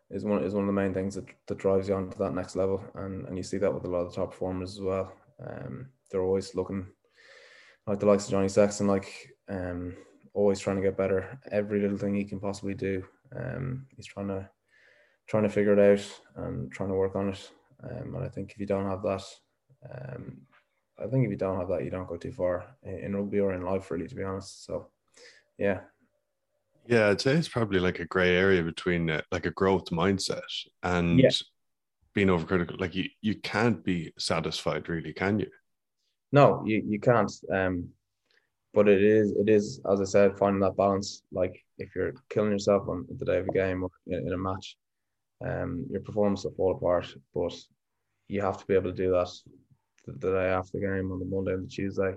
is one is one of the main things that, that drives you on to that next level, and and you see that with a lot of the top performers as well. Um, they're always looking like the likes of Johnny Sexton, like um, always trying to get better. Every little thing he can possibly do, um, he's trying to trying to figure it out and trying to work on it. Um, and I think if you don't have that, um, I think if you don't have that, you don't go too far in rugby or in life, really, to be honest. So, yeah.
Yeah, I'd say it's probably like a gray area between uh, like a growth mindset and yeah. being overcritical. Like you, you can't be satisfied, really, can you?
No, you, you can't. Um, but it is, it is, as I said, finding that balance. Like if you're killing yourself on the day of a game or in, in a match, um, your performance will fall apart. But you have to be able to do that the, the day after the game on the Monday and the Tuesday,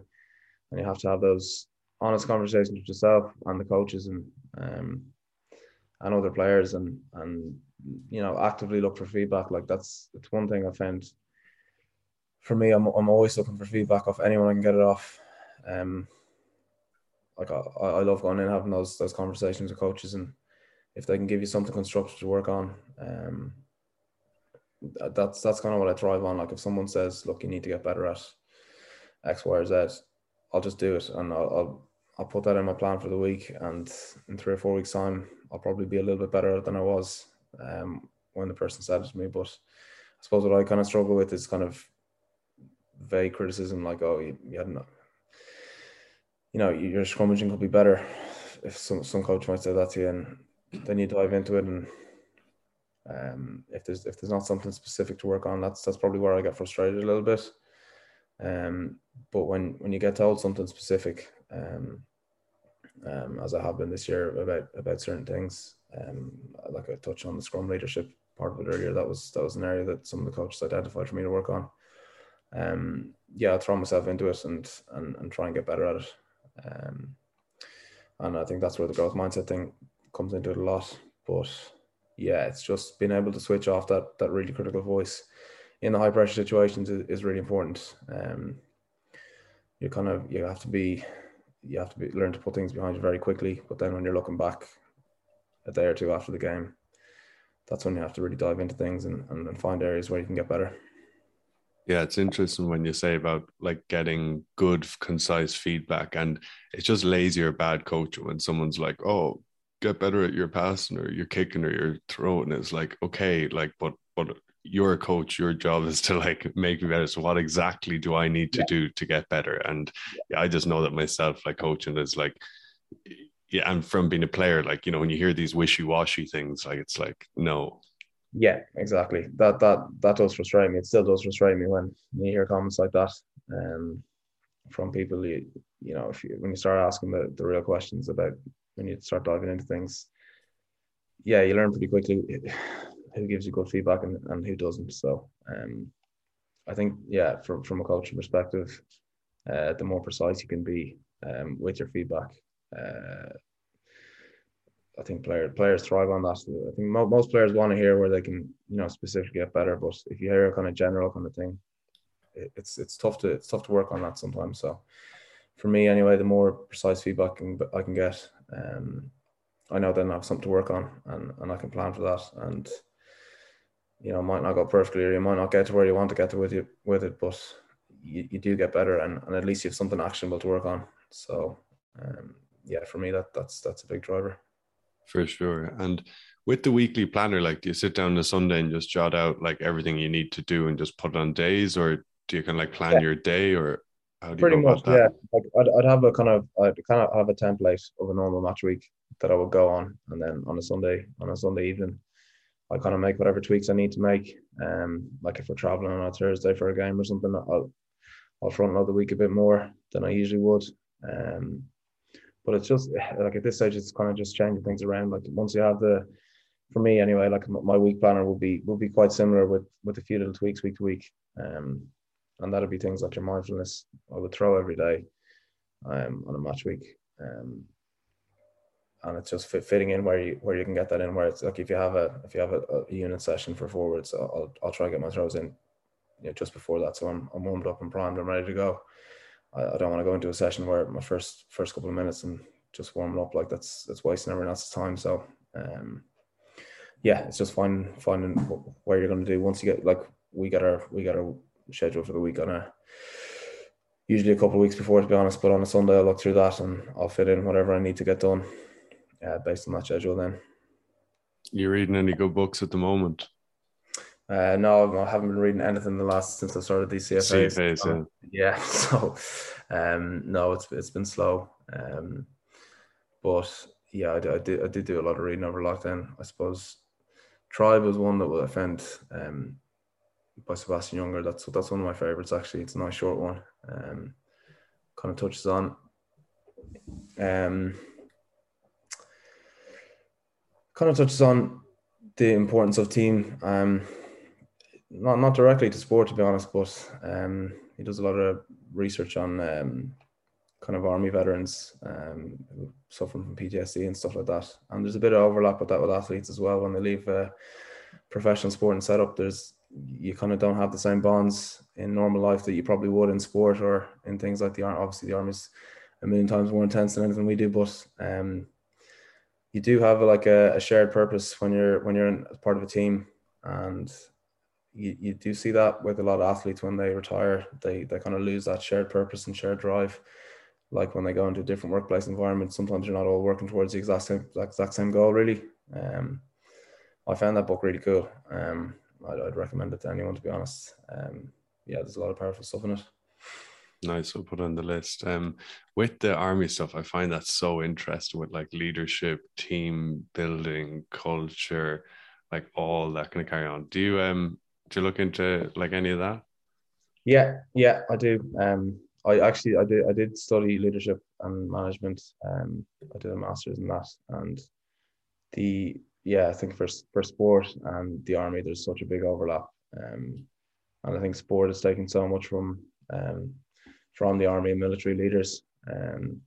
and you have to have those honest conversations with yourself and the coaches, and um, and other players and and you know actively look for feedback like that's it's one thing i found for me i'm, I'm always looking for feedback off anyone i can get it off um like I, I love going in having those those conversations with coaches and if they can give you something constructive to work on um that's that's kind of what i thrive on like if someone says look you need to get better at x y or z i'll just do it and i'll, I'll I'll put that in my plan for the week, and in three or four weeks' time, I'll probably be a little bit better than I was um, when the person said it to me. But I suppose what I kind of struggle with is kind of vague criticism, like, "Oh, you, you hadn't, you know, your scrummaging could be better." If some some coach might say that to you, and then you dive into it, and um, if there's if there's not something specific to work on, that's that's probably where I get frustrated a little bit. Um, but when when you get told something specific, um, um, as I have been this year about about certain things. Um, like I touched on the scrum leadership part of it earlier. That was that was an area that some of the coaches identified for me to work on. Um, yeah, I'll throw myself into it and and and try and get better at it. Um, and I think that's where the growth mindset thing comes into it a lot. But yeah, it's just being able to switch off that that really critical voice in the high pressure situations is, is really important. Um, you kind of you have to be you have to be, learn to put things behind you very quickly. But then when you're looking back a day or two after the game, that's when you have to really dive into things and, and, and find areas where you can get better.
Yeah, it's interesting when you say about like getting good, concise feedback, and it's just lazy or bad coaching when someone's like, "Oh, get better at your passing or your kicking or your throwing." It's like, okay, like, but but you're a coach your job is to like make me better so what exactly do i need to yeah. do to get better and yeah, i just know that myself like coaching is like yeah and from being a player like you know when you hear these wishy-washy things like it's like no
yeah exactly. That that that does frustrate me. It still does frustrate me when you hear comments like that um from people you you know if you when you start asking the, the real questions about when you start diving into things. Yeah you learn pretty quickly who gives you good feedback and, and who doesn't. So um, I think yeah, from from a coaching perspective, uh, the more precise you can be um, with your feedback, uh, I think player, players thrive on that. I think mo- most players want to hear where they can you know specifically get better. But if you hear a kind of general kind of thing, it, it's it's tough to it's tough to work on that sometimes. So for me anyway, the more precise feedback can, I can get, um, I know then I have something to work on and, and I can plan for that. And you know might not go perfectly or you might not get to where you want to get to with you with it but you, you do get better and, and at least you have something actionable to work on so um, yeah for me that that's that's a big driver
for sure and with the weekly planner like do you sit down on a sunday and just jot out like everything you need to do and just put it on days or do you kind of like plan yeah. your day or how do
pretty
you
much yeah like I'd, I'd have a kind of i'd kind of have a template of a normal match week that i would go on and then on a sunday on a sunday evening I kind of make whatever tweaks I need to make. Um, like if we're traveling on a Thursday for a game or something, I'll I'll front load the week a bit more than I usually would. Um, but it's just like at this stage, it's kind of just changing things around. Like once you have the, for me anyway, like my week planner will be will be quite similar with with a few little tweaks week to week. Um, and that'll be things like your mindfulness. I would throw every day, um, on a match week. Um, and it's just fit, fitting in where you where you can get that in. Where it's like if you have a if you have a, a unit session for forwards, I'll I'll try to get my throws in, you know, just before that, so I'm I'm warmed up and primed. I'm ready to go. I, I don't want to go into a session where my first first couple of minutes and just warming up like that's that's wasting everyone else's time. So um, yeah, it's just finding finding where you're going to do once you get like we get our we get our schedule for the week on a usually a couple of weeks before to be honest. But on a Sunday, I'll look through that and I'll fit in whatever I need to get done uh, based on that schedule then.
You reading any good books at the moment?
Uh, no, I haven't been reading anything the last since I started these CFAs.
CFAs
um, yeah. yeah. So, um, no, it's it's been slow. Um, but yeah, I, I did I did do a lot of reading over lockdown. I suppose Tribe was one that I found um, by Sebastian Junger. That's that's one of my favorites actually. It's a nice short one. Um, kind of touches on um kind of touches on the importance of team. Um, not not directly to sport, to be honest, but um, he does a lot of research on um, kind of army veterans um, suffering from PTSD and stuff like that. And there's a bit of overlap with that with athletes as well. When they leave uh, professional sport and setup, there's you kind of don't have the same bonds in normal life that you probably would in sport or in things like the army. Obviously, the army's a million times more intense than anything we do, but um, you do have like a, a shared purpose when you're when you're in, part of a team, and you, you do see that with a lot of athletes when they retire, they they kind of lose that shared purpose and shared drive. Like when they go into a different workplace environment, sometimes you're not all working towards the exact same exact same goal. Really, um, I found that book really cool. Um, I'd, I'd recommend it to anyone to be honest. Um, yeah, there's a lot of powerful stuff in it.
Nice, we'll put on the list. Um, with the army stuff, I find that so interesting with like leadership, team building, culture, like all that kind of carry on. Do you um do you look into like any of that?
Yeah, yeah, I do. Um, I actually I did I did study leadership and management. Um, I did a master's in that, and the yeah, I think for for sport and the army, there's such a big overlap. Um, and I think sport is taking so much from um from the army and military leaders. Um,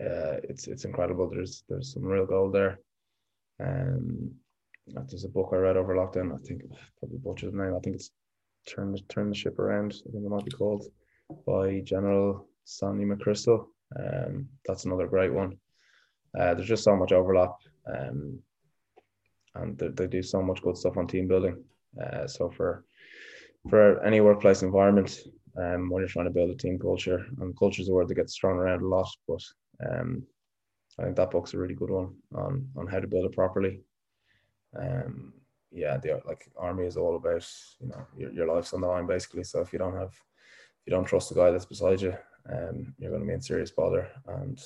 uh, it's it's incredible. There's there's some real gold there. Um, there's a book I read over lockdown. I think probably butchered the name. I think it's turn the turn the ship around. I think it might be called by General Sonny McChrystal. Um, that's another great one. Uh, there's just so much overlap, um, and they, they do so much good stuff on team building. Uh, so for for any workplace environment, um, when you're trying to build a team culture. And culture is a word that gets thrown around a lot, but um, I think that book's a really good one on on how to build it properly. Um, yeah, the like army is all about you know your, your life's on the line basically. So if you don't have if you don't trust the guy that's beside you, um, you're going to be in serious bother. And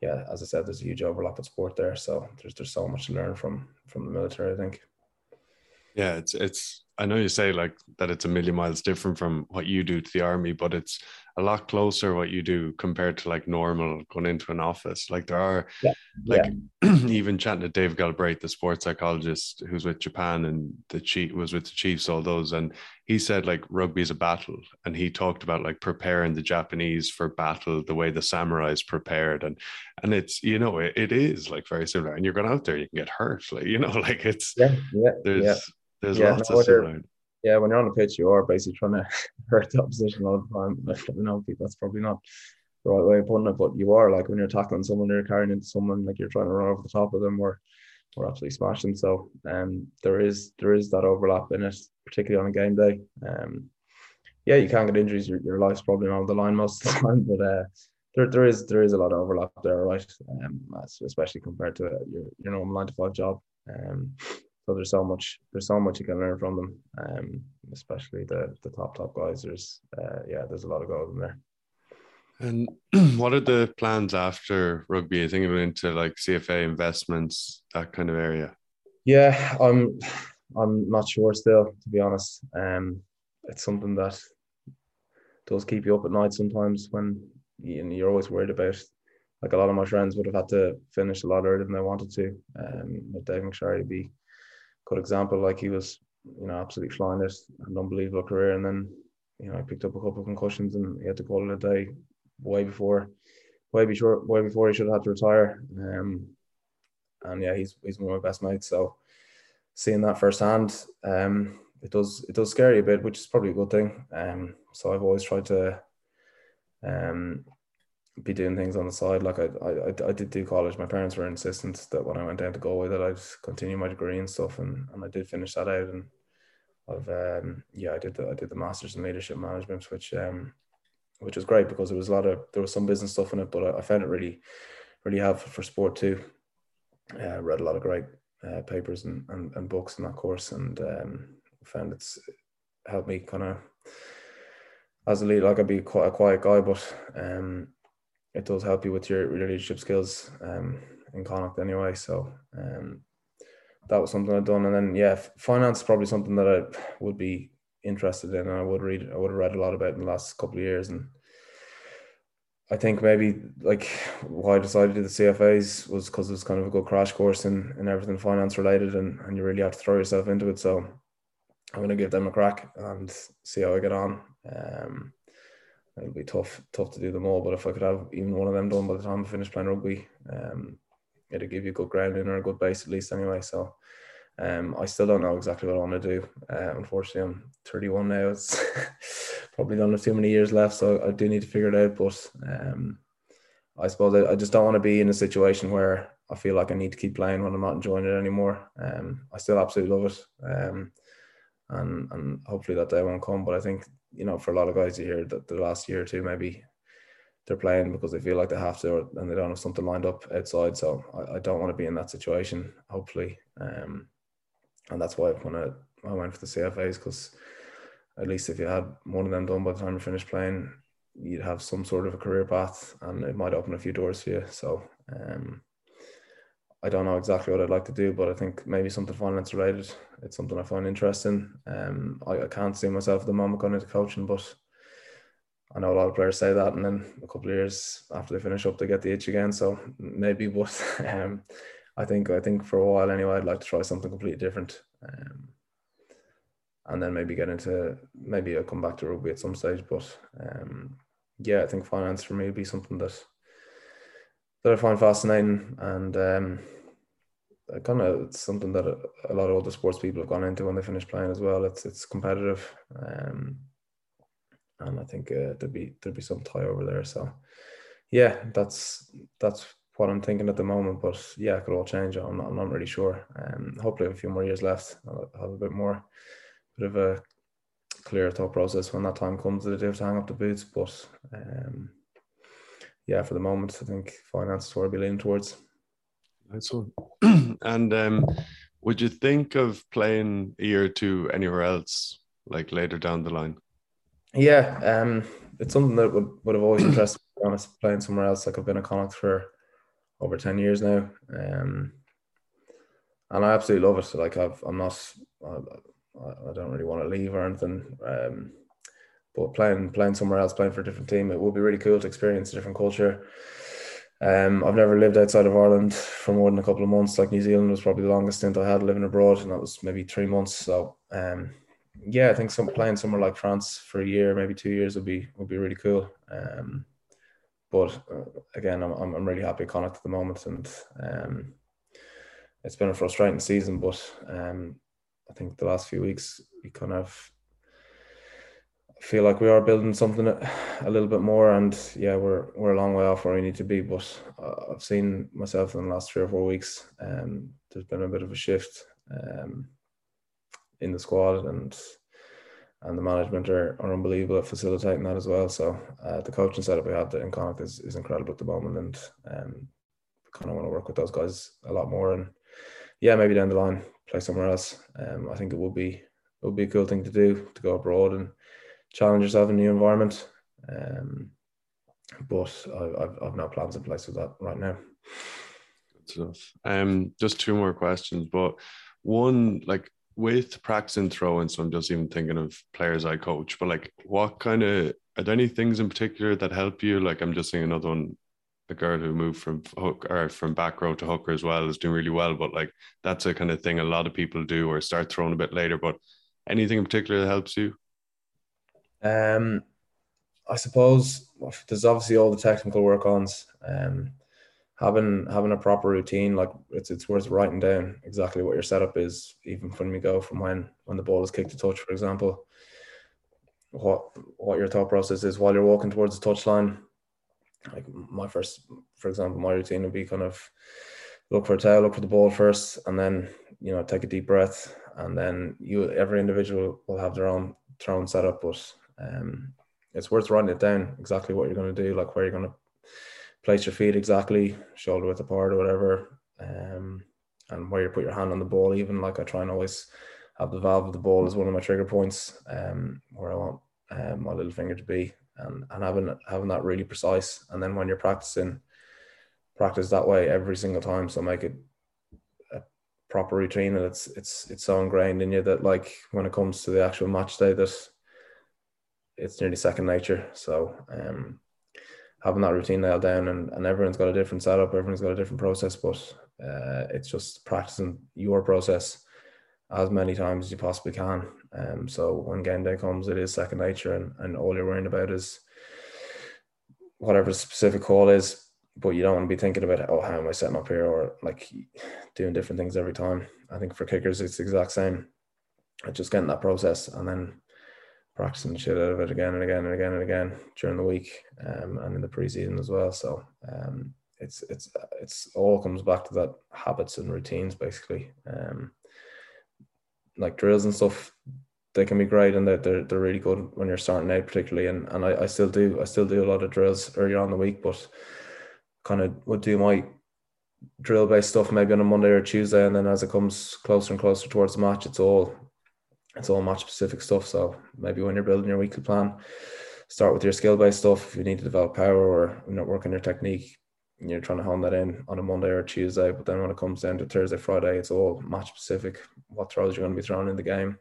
yeah, as I said, there's a huge overlap with sport there. So there's there's so much to learn from from the military. I think.
Yeah, it's it's I know you say like that it's a million miles different from what you do to the army, but it's a lot closer what you do compared to like normal going into an office. Like there are yeah. like yeah. even chatting to Dave Galbraith, the sports psychologist who's with Japan and the chief was with the Chiefs, all those, and he said like rugby is a battle, and he talked about like preparing the Japanese for battle the way the samurais prepared, and and it's you know it, it is like very similar, and you're going out there you can get hurt, like you know like it's
yeah yeah
there's there's yeah, lots no, of similarity.
Yeah, when you're on the pitch, you are basically trying to hurt the opposition all the time. I know that's probably not the right way of putting it, but you are like when you're tackling someone, you're carrying into someone, like you're trying to run over the top of them, or or absolutely smashing. So um, there is there is that overlap in it, particularly on a game day. Um, yeah, you can't get injuries. Your, your life's probably on the line most of the time, but uh, there, there is there is a lot of overlap there, right? Um, especially compared to your your normal nine to five job. Um, so there's so much there's so much you can learn from them, um, especially the the top top guys. There's uh, yeah, there's a lot of gold in there.
And what are the plans after rugby? I think into like CFA investments, that kind of area.
Yeah, I'm I'm not sure still, to be honest. Um, it's something that does keep you up at night sometimes when you, you're always worried about. Like a lot of my friends would have had to finish a lot earlier than they wanted to. Um, with Dave McSharry to be good example. Like he was, you know, absolutely flying it, an unbelievable career, and then you know, I picked up a couple of concussions and he had to call it a day way before, way before, way before he should have had to retire. Um, and yeah, he's he's one of my best mates. So seeing that firsthand, um, it does it does scare you a bit, which is probably a good thing. Um, so I've always tried to, um, be doing things on the side. Like I, I, I did do college. My parents were insistent that when I went down to Galway that I'd continue my degree and stuff, and, and I did finish that out. And I've, um, yeah, I did the I did the masters in leadership management, which um, which was great because there was a lot of there was some business stuff in it, but I, I found it really, really helpful for sport too. Uh, read a lot of great uh, papers and, and, and books in that course, and um, found it's helped me kind of as a leader. Like I'd be quite a quiet guy, but um, it does help you with your, leadership skills um, in Connacht anyway. So um, that was something I'd done. And then yeah, finance is probably something that I would be interested in. And I would read, I would have read a lot about in the last couple of years. And I think maybe like why I decided to do the CFAs was because it was kind of a good crash course in, in everything finance related and, and you really have to throw yourself into it. So I'm going to give them a crack and see how I get on. Um, it'll be tough tough to do them all. But if I could have even one of them done by the time I finish playing rugby, um, it'll give you a good grounding or a good base at least anyway. So um, I still don't know exactly what I want to do. Uh, unfortunately, I'm 31 now. It's probably have too many years left, so I do need to figure it out. But um, I suppose I, I, just don't want to be in a situation where I feel like I need to keep playing when I'm not enjoying it anymore. Um, I still absolutely love it, um, and and hopefully that day won't come. But I think you know, for a lot of guys you hear that the last year or two maybe they're playing because they feel like they have to, and they don't have something lined up outside. So I, I don't want to be in that situation. Hopefully. Um, and that's why I, I went for the CFAs because at least if you had one of them done by the time you finish playing, you'd have some sort of a career path, and it might open a few doors for you. So um, I don't know exactly what I'd like to do, but I think maybe something finance related. It's something I find interesting. Um, I, I can't see myself at the moment going into coaching, but I know a lot of players say that, and then a couple of years after they finish up, they get the itch again. So maybe, but um, I think I think for a while anyway, I'd like to try something completely different, um, and then maybe get into maybe I'll come back to rugby at some stage. But um, yeah, I think finance for me would be something that that I find fascinating, and um, kind of it's something that a, lot of other sports people have gone into when they finish playing as well. It's it's competitive, um, and I think uh, there'd be there'd be some tie over there. So yeah, that's that's what I'm thinking at the moment. But yeah, it could all change. I'm not, I'm not really sure. Um, hopefully, a few more years left, I'll have a bit more, bit of a clear thought process when that time comes that I do have to hang up the boots. But um, yeah, for the moment, I think finance is where I'll be leaning towards.
Nice one. and um, would you think of playing a year or two anywhere else, like later down the line?
Yeah, um, it's something that would, would have always interested me, to be honest, playing somewhere else. Like I've been a Connacht for over 10 years now. Um, and I absolutely love it. So like I've, I'm not, I, I don't really want to leave or anything. Um, but playing, playing somewhere else, playing for a different team, it would be really cool to experience a different culture. Um, I've never lived outside of Ireland for more than a couple of months. Like New Zealand was probably the longest stint I had living abroad, and that was maybe three months. So, um, yeah, I think some playing somewhere like France for a year, maybe two years, would be would be really cool. Um, but uh, again, I'm, I'm really happy at Connacht at the moment, and um, it's been a frustrating season. But um, I think the last few weeks we kind of feel like we are building something a little bit more, and yeah, we're we're a long way off where we need to be. But uh, I've seen myself in the last three or four weeks. Um, there's been a bit of a shift um, in the squad, and and the management are, are unbelievable at facilitating that as well. So uh, the coaching setup we have in Connacht is, is incredible at the moment, and um, kind of want to work with those guys a lot more. And yeah, maybe down the line play somewhere else. Um, I think it would be it would be a cool thing to do to go abroad and challenge yourself in a new environment. Um, but I, I've I've no plans in place with that right now.
Good stuff. Um, just two more questions, but one like with practicing throwing, so I'm just even thinking of players I coach, but like what kind of are there any things in particular that help you? Like I'm just seeing another one, a girl who moved from hook or from back row to hooker as well is doing really well, but like that's a kind of thing a lot of people do or start throwing a bit later. But anything in particular that helps you?
Um I suppose there's obviously all the technical work ons. Um having having a proper routine like it's it's worth writing down exactly what your setup is even when we go from when when the ball is kicked to touch for example what what your thought process is while you're walking towards the touchline like my first for example my routine would be kind of look for a tail look for the ball first and then you know take a deep breath and then you every individual will have their own their own setup but um it's worth writing it down exactly what you're going to do like where you're going to place your feet exactly, shoulder width apart or whatever, um, and where you put your hand on the ball. Even like I try and always have the valve of the ball as one of my trigger points, um, where I want um, my little finger to be, and and having having that really precise. And then when you're practicing, practice that way every single time. So make it a proper routine, and it's it's it's so ingrained in you that like when it comes to the actual match day, that it's nearly second nature. So um, having that routine nailed down and, and everyone's got a different setup everyone's got a different process but uh, it's just practicing your process as many times as you possibly can um, so when game day comes it is second nature and, and all you're worrying about is whatever the specific call is. But you don't want to be thinking about oh how am I setting up here or like doing different things every time. I think for kickers it's the exact same. Just getting that process and then practicing shit out of it again and again and again and again during the week um, and in the preseason as well. So um, it's it's it's all comes back to that habits and routines basically. Um, like drills and stuff, they can be great and they're, they're, they're really good when you're starting out particularly and, and I, I still do I still do a lot of drills earlier on the week but kind of would do my drill based stuff maybe on a Monday or Tuesday and then as it comes closer and closer towards the match it's all it's all match specific stuff. So maybe when you're building your weekly plan, start with your skill based stuff. If you need to develop power or not working your technique, you're trying to hone that in on a Monday or Tuesday. But then when it comes down to Thursday, Friday, it's all match specific. What throws you're going to be throwing in the game.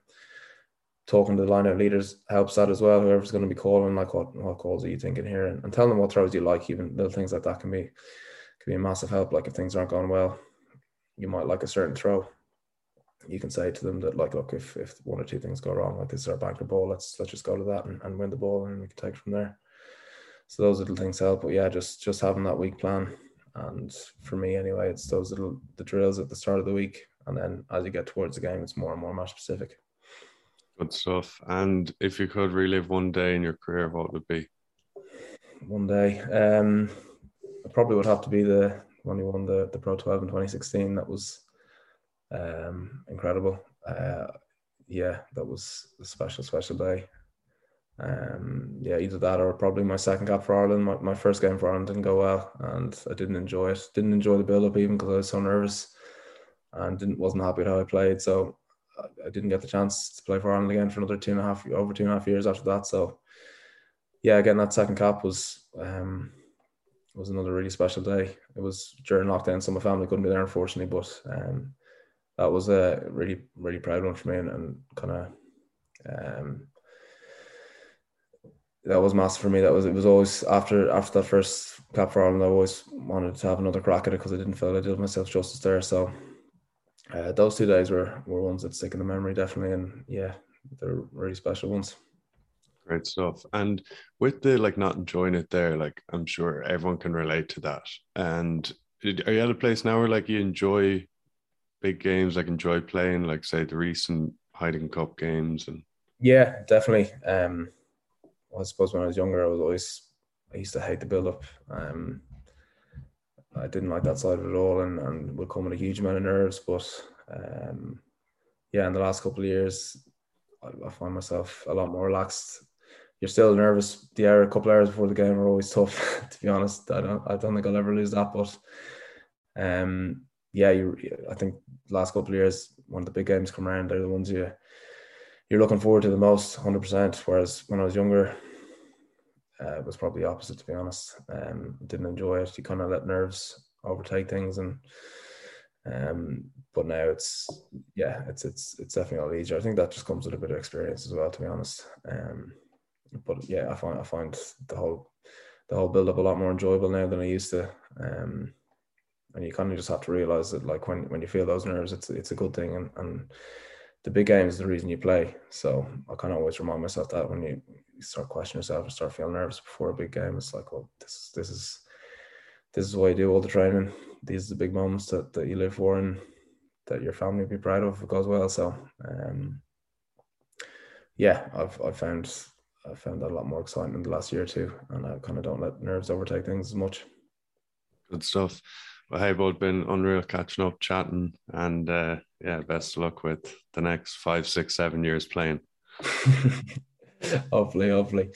Talking to the lineout leaders helps that as well. Whoever's going to be calling, like what what calls are you thinking here, and, and telling them what throws you like. Even little things like that can be can be a massive help. Like if things aren't going well, you might like a certain throw you can say to them that like look if if one or two things go wrong like this is our banker ball let's let's just go to that and, and win the ball and we can take from there. So those little things help but yeah just just having that week plan. And for me anyway it's those little the drills at the start of the week. And then as you get towards the game it's more and more match specific.
Good stuff. And if you could relive one day in your career what would it be?
One day. Um it probably would have to be the when you won the the Pro12 in 2016 that was um, incredible. Uh, yeah, that was a special, special day. Um, yeah, either that or probably my second cap for Ireland. My, my first game for Ireland didn't go well, and I didn't enjoy it. Didn't enjoy the build up even because I was so nervous, and didn't wasn't happy with how I played. So I, I didn't get the chance to play for Ireland again for another two and a half over two and a half years after that. So yeah, getting that second cap was um, was another really special day. It was during lockdown, so my family couldn't be there unfortunately, but um, that was a really really proud one for me and, and kind of um, that was massive for me. That was it was always after after that first cap for Ireland. I always wanted to have another crack at it because I didn't feel I did myself justice there. So uh, those two days were were ones that stick in the memory definitely, and yeah, they're really special ones.
Great stuff. And with the like not enjoying it there, like I'm sure everyone can relate to that. And are you at a place now where like you enjoy big games like enjoy playing, like say the recent Heineken Cup games and
yeah, definitely. Um I suppose when I was younger I was always I used to hate the build up. Um I didn't like that side of it all and, and would come with a huge amount of nerves. But um yeah, in the last couple of years I, I find myself a lot more relaxed. You're still nervous. The hour, a couple hours before the game are always tough. to be honest, I don't. I don't think I'll ever lose that. But um, yeah, you, I think last couple of years, one of the big games come around, they're the ones you you're looking forward to the most, hundred percent. Whereas when I was younger, uh, it was probably opposite. To be honest, um, didn't enjoy it. You kind of let nerves overtake things, and um, but now it's yeah, it's it's it's definitely a lot easier. I think that just comes with a bit of experience as well. To be honest, um, but yeah, I find I find the whole the whole build up a lot more enjoyable now than I used to. Um, and you kind of just have to realize that like when when you feel those nerves it's it's a good thing. And and the big game is the reason you play. So i kind of always remind myself that when you, start questioning yourself and start feeling nervous before a big game it's like well this this is this is why you do all the training. These are the big moments that, that you live for and that your family will be proud of if it goes well. So um yeah i've i've found i found that a lot more exciting in the last year two. And i kind of don't let nerves overtake things as much.
Good stuff well, hey, both been unreal catching up, chatting, and uh, yeah, best of luck with the next five, six, seven years playing.
hopefully, hopefully.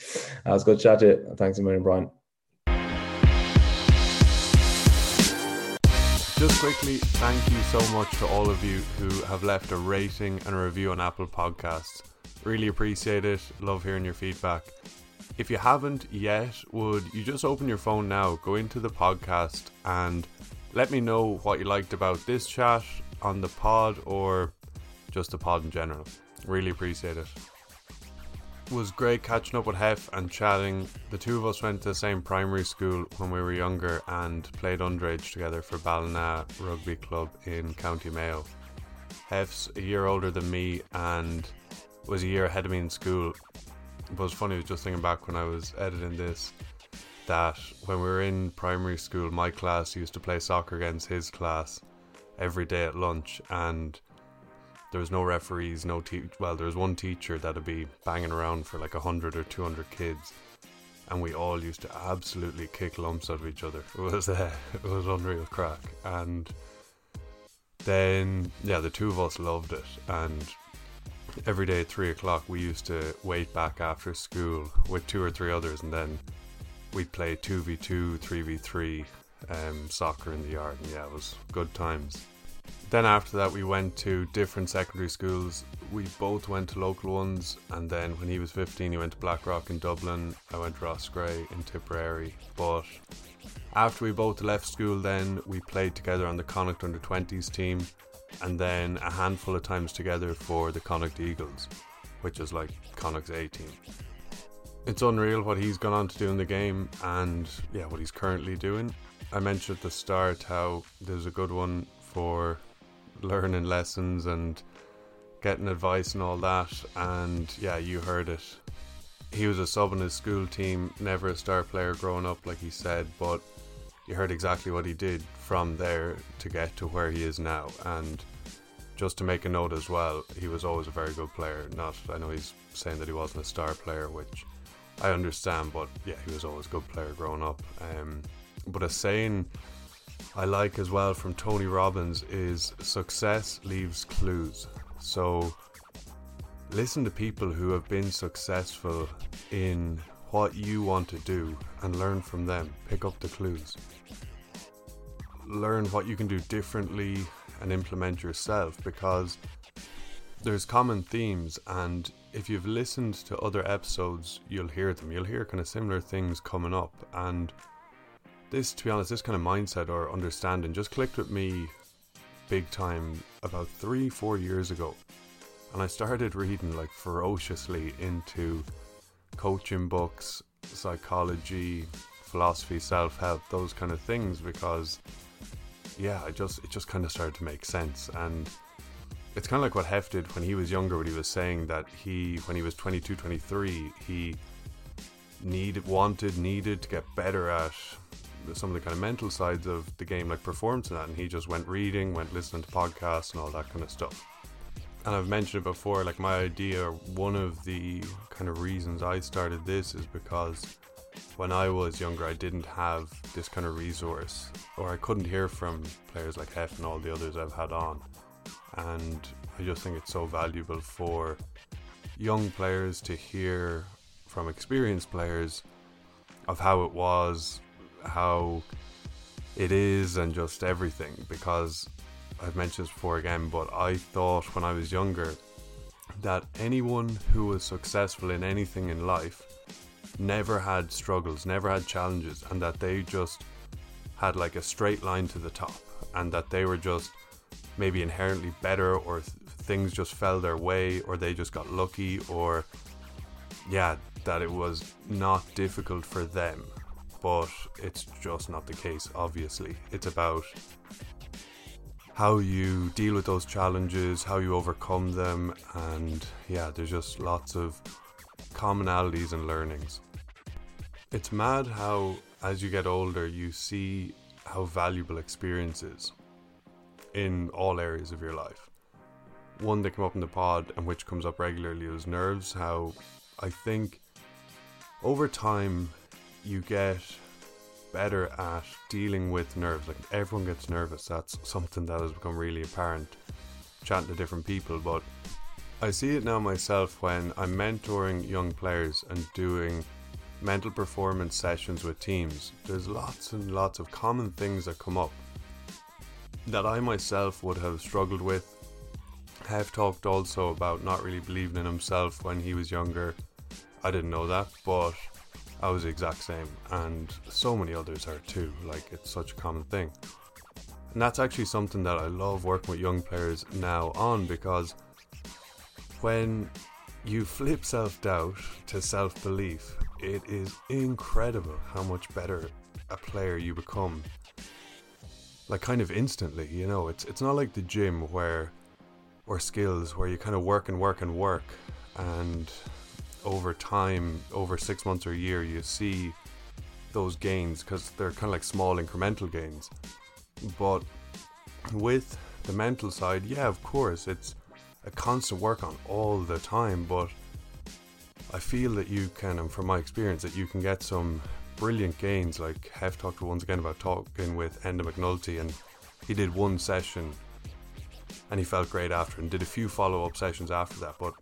That was good chat to you. Thanks a million, Brian.
Just quickly, thank you so much to all of you who have left a rating and a review on Apple Podcasts. Really appreciate it. Love hearing your feedback. If you haven't yet, would you just open your phone now, go into the podcast, and let me know what you liked about this chat on the pod or just the pod in general. Really appreciate it. Was great catching up with Hef and chatting. The two of us went to the same primary school when we were younger and played underage together for Ballina Rugby Club in County Mayo. Hef's a year older than me and was a year ahead of me in school. But it was funny, I was just thinking back when I was editing this that when we were in primary school, my class used to play soccer against his class every day at lunch, and there was no referees, no te- well, there was one teacher that'd be banging around for like hundred or two hundred kids, and we all used to absolutely kick lumps out of each other. It was uh, it was unreal crack, and then yeah, the two of us loved it, and every day at three o'clock we used to wait back after school with two or three others, and then we'd play two v two, three v three, um, soccer in the yard, and yeah, it was good times. Then after that, we went to different secondary schools. We both went to local ones, and then when he was 15, he went to Blackrock in Dublin. I went to Roscrea in Tipperary. But after we both left school, then we played together on the Connacht under 20s team, and then a handful of times together for the Connacht Eagles, which is like Connacht's A team. It's unreal what he's gone on to do in the game, and yeah, what he's currently doing. I mentioned at the start how there's a good one for learning lessons and getting advice and all that. And yeah, you heard it. He was a sub in his school team, never a star player growing up, like he said, but you heard exactly what he did from there to get to where he is now. And just to make a note as well, he was always a very good player. Not, I know he's saying that he wasn't a star player, which I understand, but yeah, he was always a good player growing up. Um, but a saying I like as well from Tony Robbins is success leaves clues. So listen to people who have been successful in what you want to do and learn from them. Pick up the clues. Learn what you can do differently and implement yourself because there's common themes and if you've listened to other episodes you'll hear them you'll hear kind of similar things coming up and this, to be honest, this kind of mindset or understanding just clicked with me big time about three, four years ago. And I started reading like ferociously into coaching books, psychology, philosophy, self help, those kind of things because yeah, I just it just kind of started to make sense and it's kind of like what Hef did when he was younger when he was saying that he when he was 22 23 he needed wanted needed to get better at some of the kind of mental sides of the game, like performance and that, and he just went reading, went listening to podcasts and all that kind of stuff. And I've mentioned it before, like my idea, one of the kind of reasons I started this is because when I was younger, I didn't have this kind of resource, or I couldn't hear from players like Hef and all the others I've had on. And I just think it's so valuable for young players to hear from experienced players of how it was how it is and just everything. Because I've mentioned this before again, but I thought when I was younger that anyone who was successful in anything in life never had struggles, never had challenges, and that they just had like a straight line to the top, and that they were just maybe inherently better, or th- things just fell their way, or they just got lucky, or yeah, that it was not difficult for them but it's just not the case, obviously. It's about how you deal with those challenges, how you overcome them, and yeah, there's just lots of commonalities and learnings. It's mad how, as you get older, you see how valuable experience is in all areas of your life. One that came up in the pod and which comes up regularly is nerves. How I think over time you get better at dealing with nerves. Like everyone gets nervous. That's something that has become really apparent chatting to different people. But I see it now myself when I'm mentoring young players and doing mental performance sessions with teams. There's lots and lots of common things that come up that I myself would have struggled with. Hef talked also about not really believing in himself when he was younger. I didn't know that, but I was the exact same, and so many others are too. Like, it's such a common thing. And that's actually something that I love working with young players now on because when you flip self doubt to self belief, it is incredible how much better a player you become. Like kind of instantly, you know, it's it's not like the gym where or skills where you kind of work and work and work and over time, over six months or a year, you see those gains because they're kind of like small incremental gains. But with the mental side, yeah, of course, it's a constant work on all the time. But I feel that you can, and from my experience, that you can get some brilliant gains. Like Hef talked once again about talking with Enda McNulty, and he did one session and he felt great after and did a few follow up sessions after that. But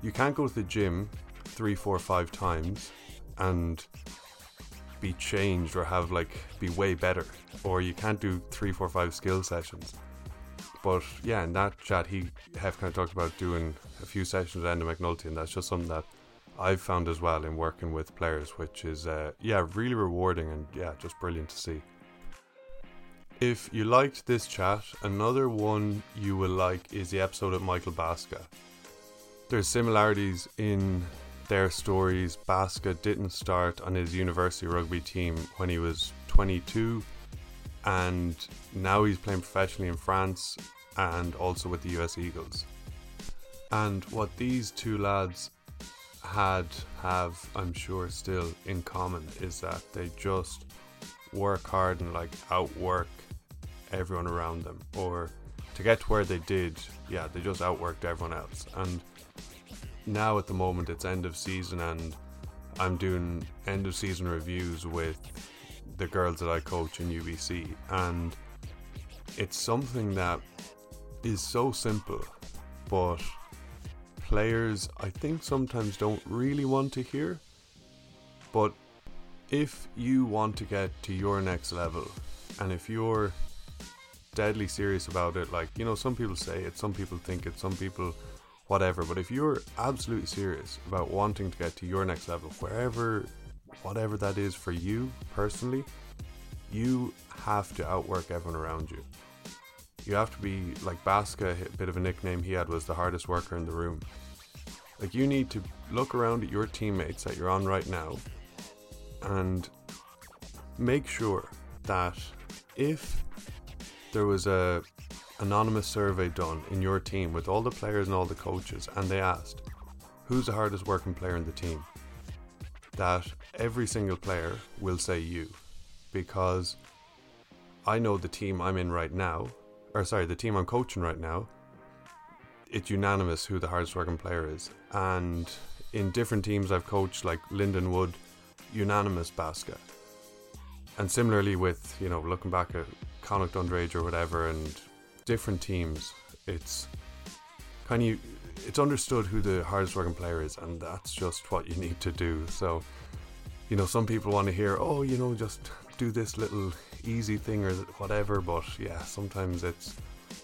you can't go to the gym three, four, five times and be changed or have like be way better, or you can't do three, four, five skill sessions. But yeah, in that chat, he have kind of talked about doing a few sessions with Enda McNulty, and that's just something that I've found as well in working with players, which is uh, yeah really rewarding and yeah just brilliant to see. If you liked this chat, another one you will like is the episode of Michael Baska. There's similarities in their stories. Baska didn't start on his university rugby team when he was 22, and now he's playing professionally in France and also with the US Eagles. And what these two lads had have, I'm sure, still in common is that they just work hard and like outwork everyone around them, or to get to where they did, yeah, they just outworked everyone else. And now at the moment, it's end of season, and I'm doing end of season reviews with the girls that I coach in UBC, and it's something that is so simple, but players I think sometimes don't really want to hear. But if you want to get to your next level, and if you're deadly serious about it, like, you know, some people say it, some people think it, some people whatever, but if you're absolutely serious about wanting to get to your next level, wherever, whatever that is for you personally, you have to outwork everyone around you. You have to be like Baska, a bit of a nickname he had was the hardest worker in the room. Like you need to look around at your teammates that you're on right now and make sure that if there was a anonymous survey done in your team with all the players and all the coaches and they asked who's the hardest working player in the team? that every single player will say you. Because I know the team I'm in right now or sorry the team I'm coaching right now it's unanimous who the hardest working player is. And in different teams I've coached, like Lyndon Wood, unanimous Baska. And similarly with, you know, looking back at Connacht Underage or whatever and different teams, it's kind of, it's understood who the hardest working player is and that's just what you need to do. So, you know, some people want to hear, oh, you know, just do this little easy thing or whatever, but yeah, sometimes it's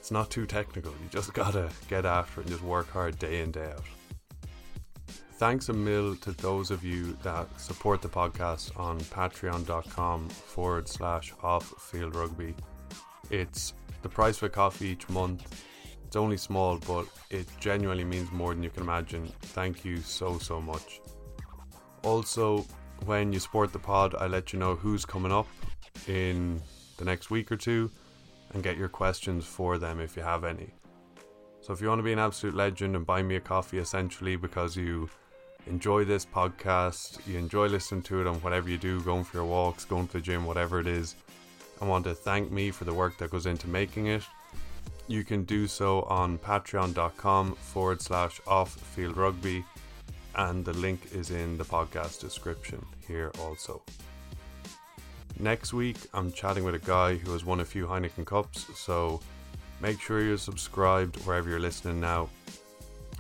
it's not too technical. You just gotta get after it and just work hard day in, day out. Thanks a mil to those of you that support the podcast on patreon.com forward slash off field rugby. It's the price for coffee each month. It's only small, but it genuinely means more than you can imagine. Thank you so, so much. Also, when you support the pod, I let you know who's coming up in the next week or two and get your questions for them if you have any. So if you want to be an absolute legend and buy me a coffee essentially because you enjoy this podcast, you enjoy listening to it on whatever you do, going for your walks, going to the gym, whatever it is, and want to thank me for the work that goes into making it, you can do so on patreon.com forward slash off field rugby, and the link is in the podcast description here also. Next week, I'm chatting with a guy who has won a few Heineken Cups, so make sure you're subscribed wherever you're listening now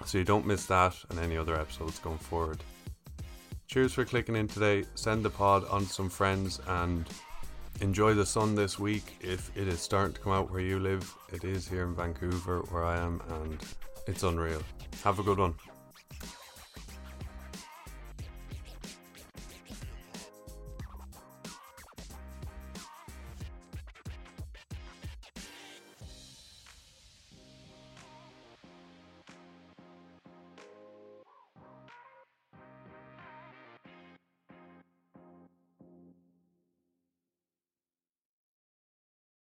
so you don't miss that and any other episodes going forward. Cheers for clicking in today. Send the pod on to some friends and enjoy the sun this week if it is starting to come out where you live. It is here in Vancouver where I am and it's unreal. Have a good one.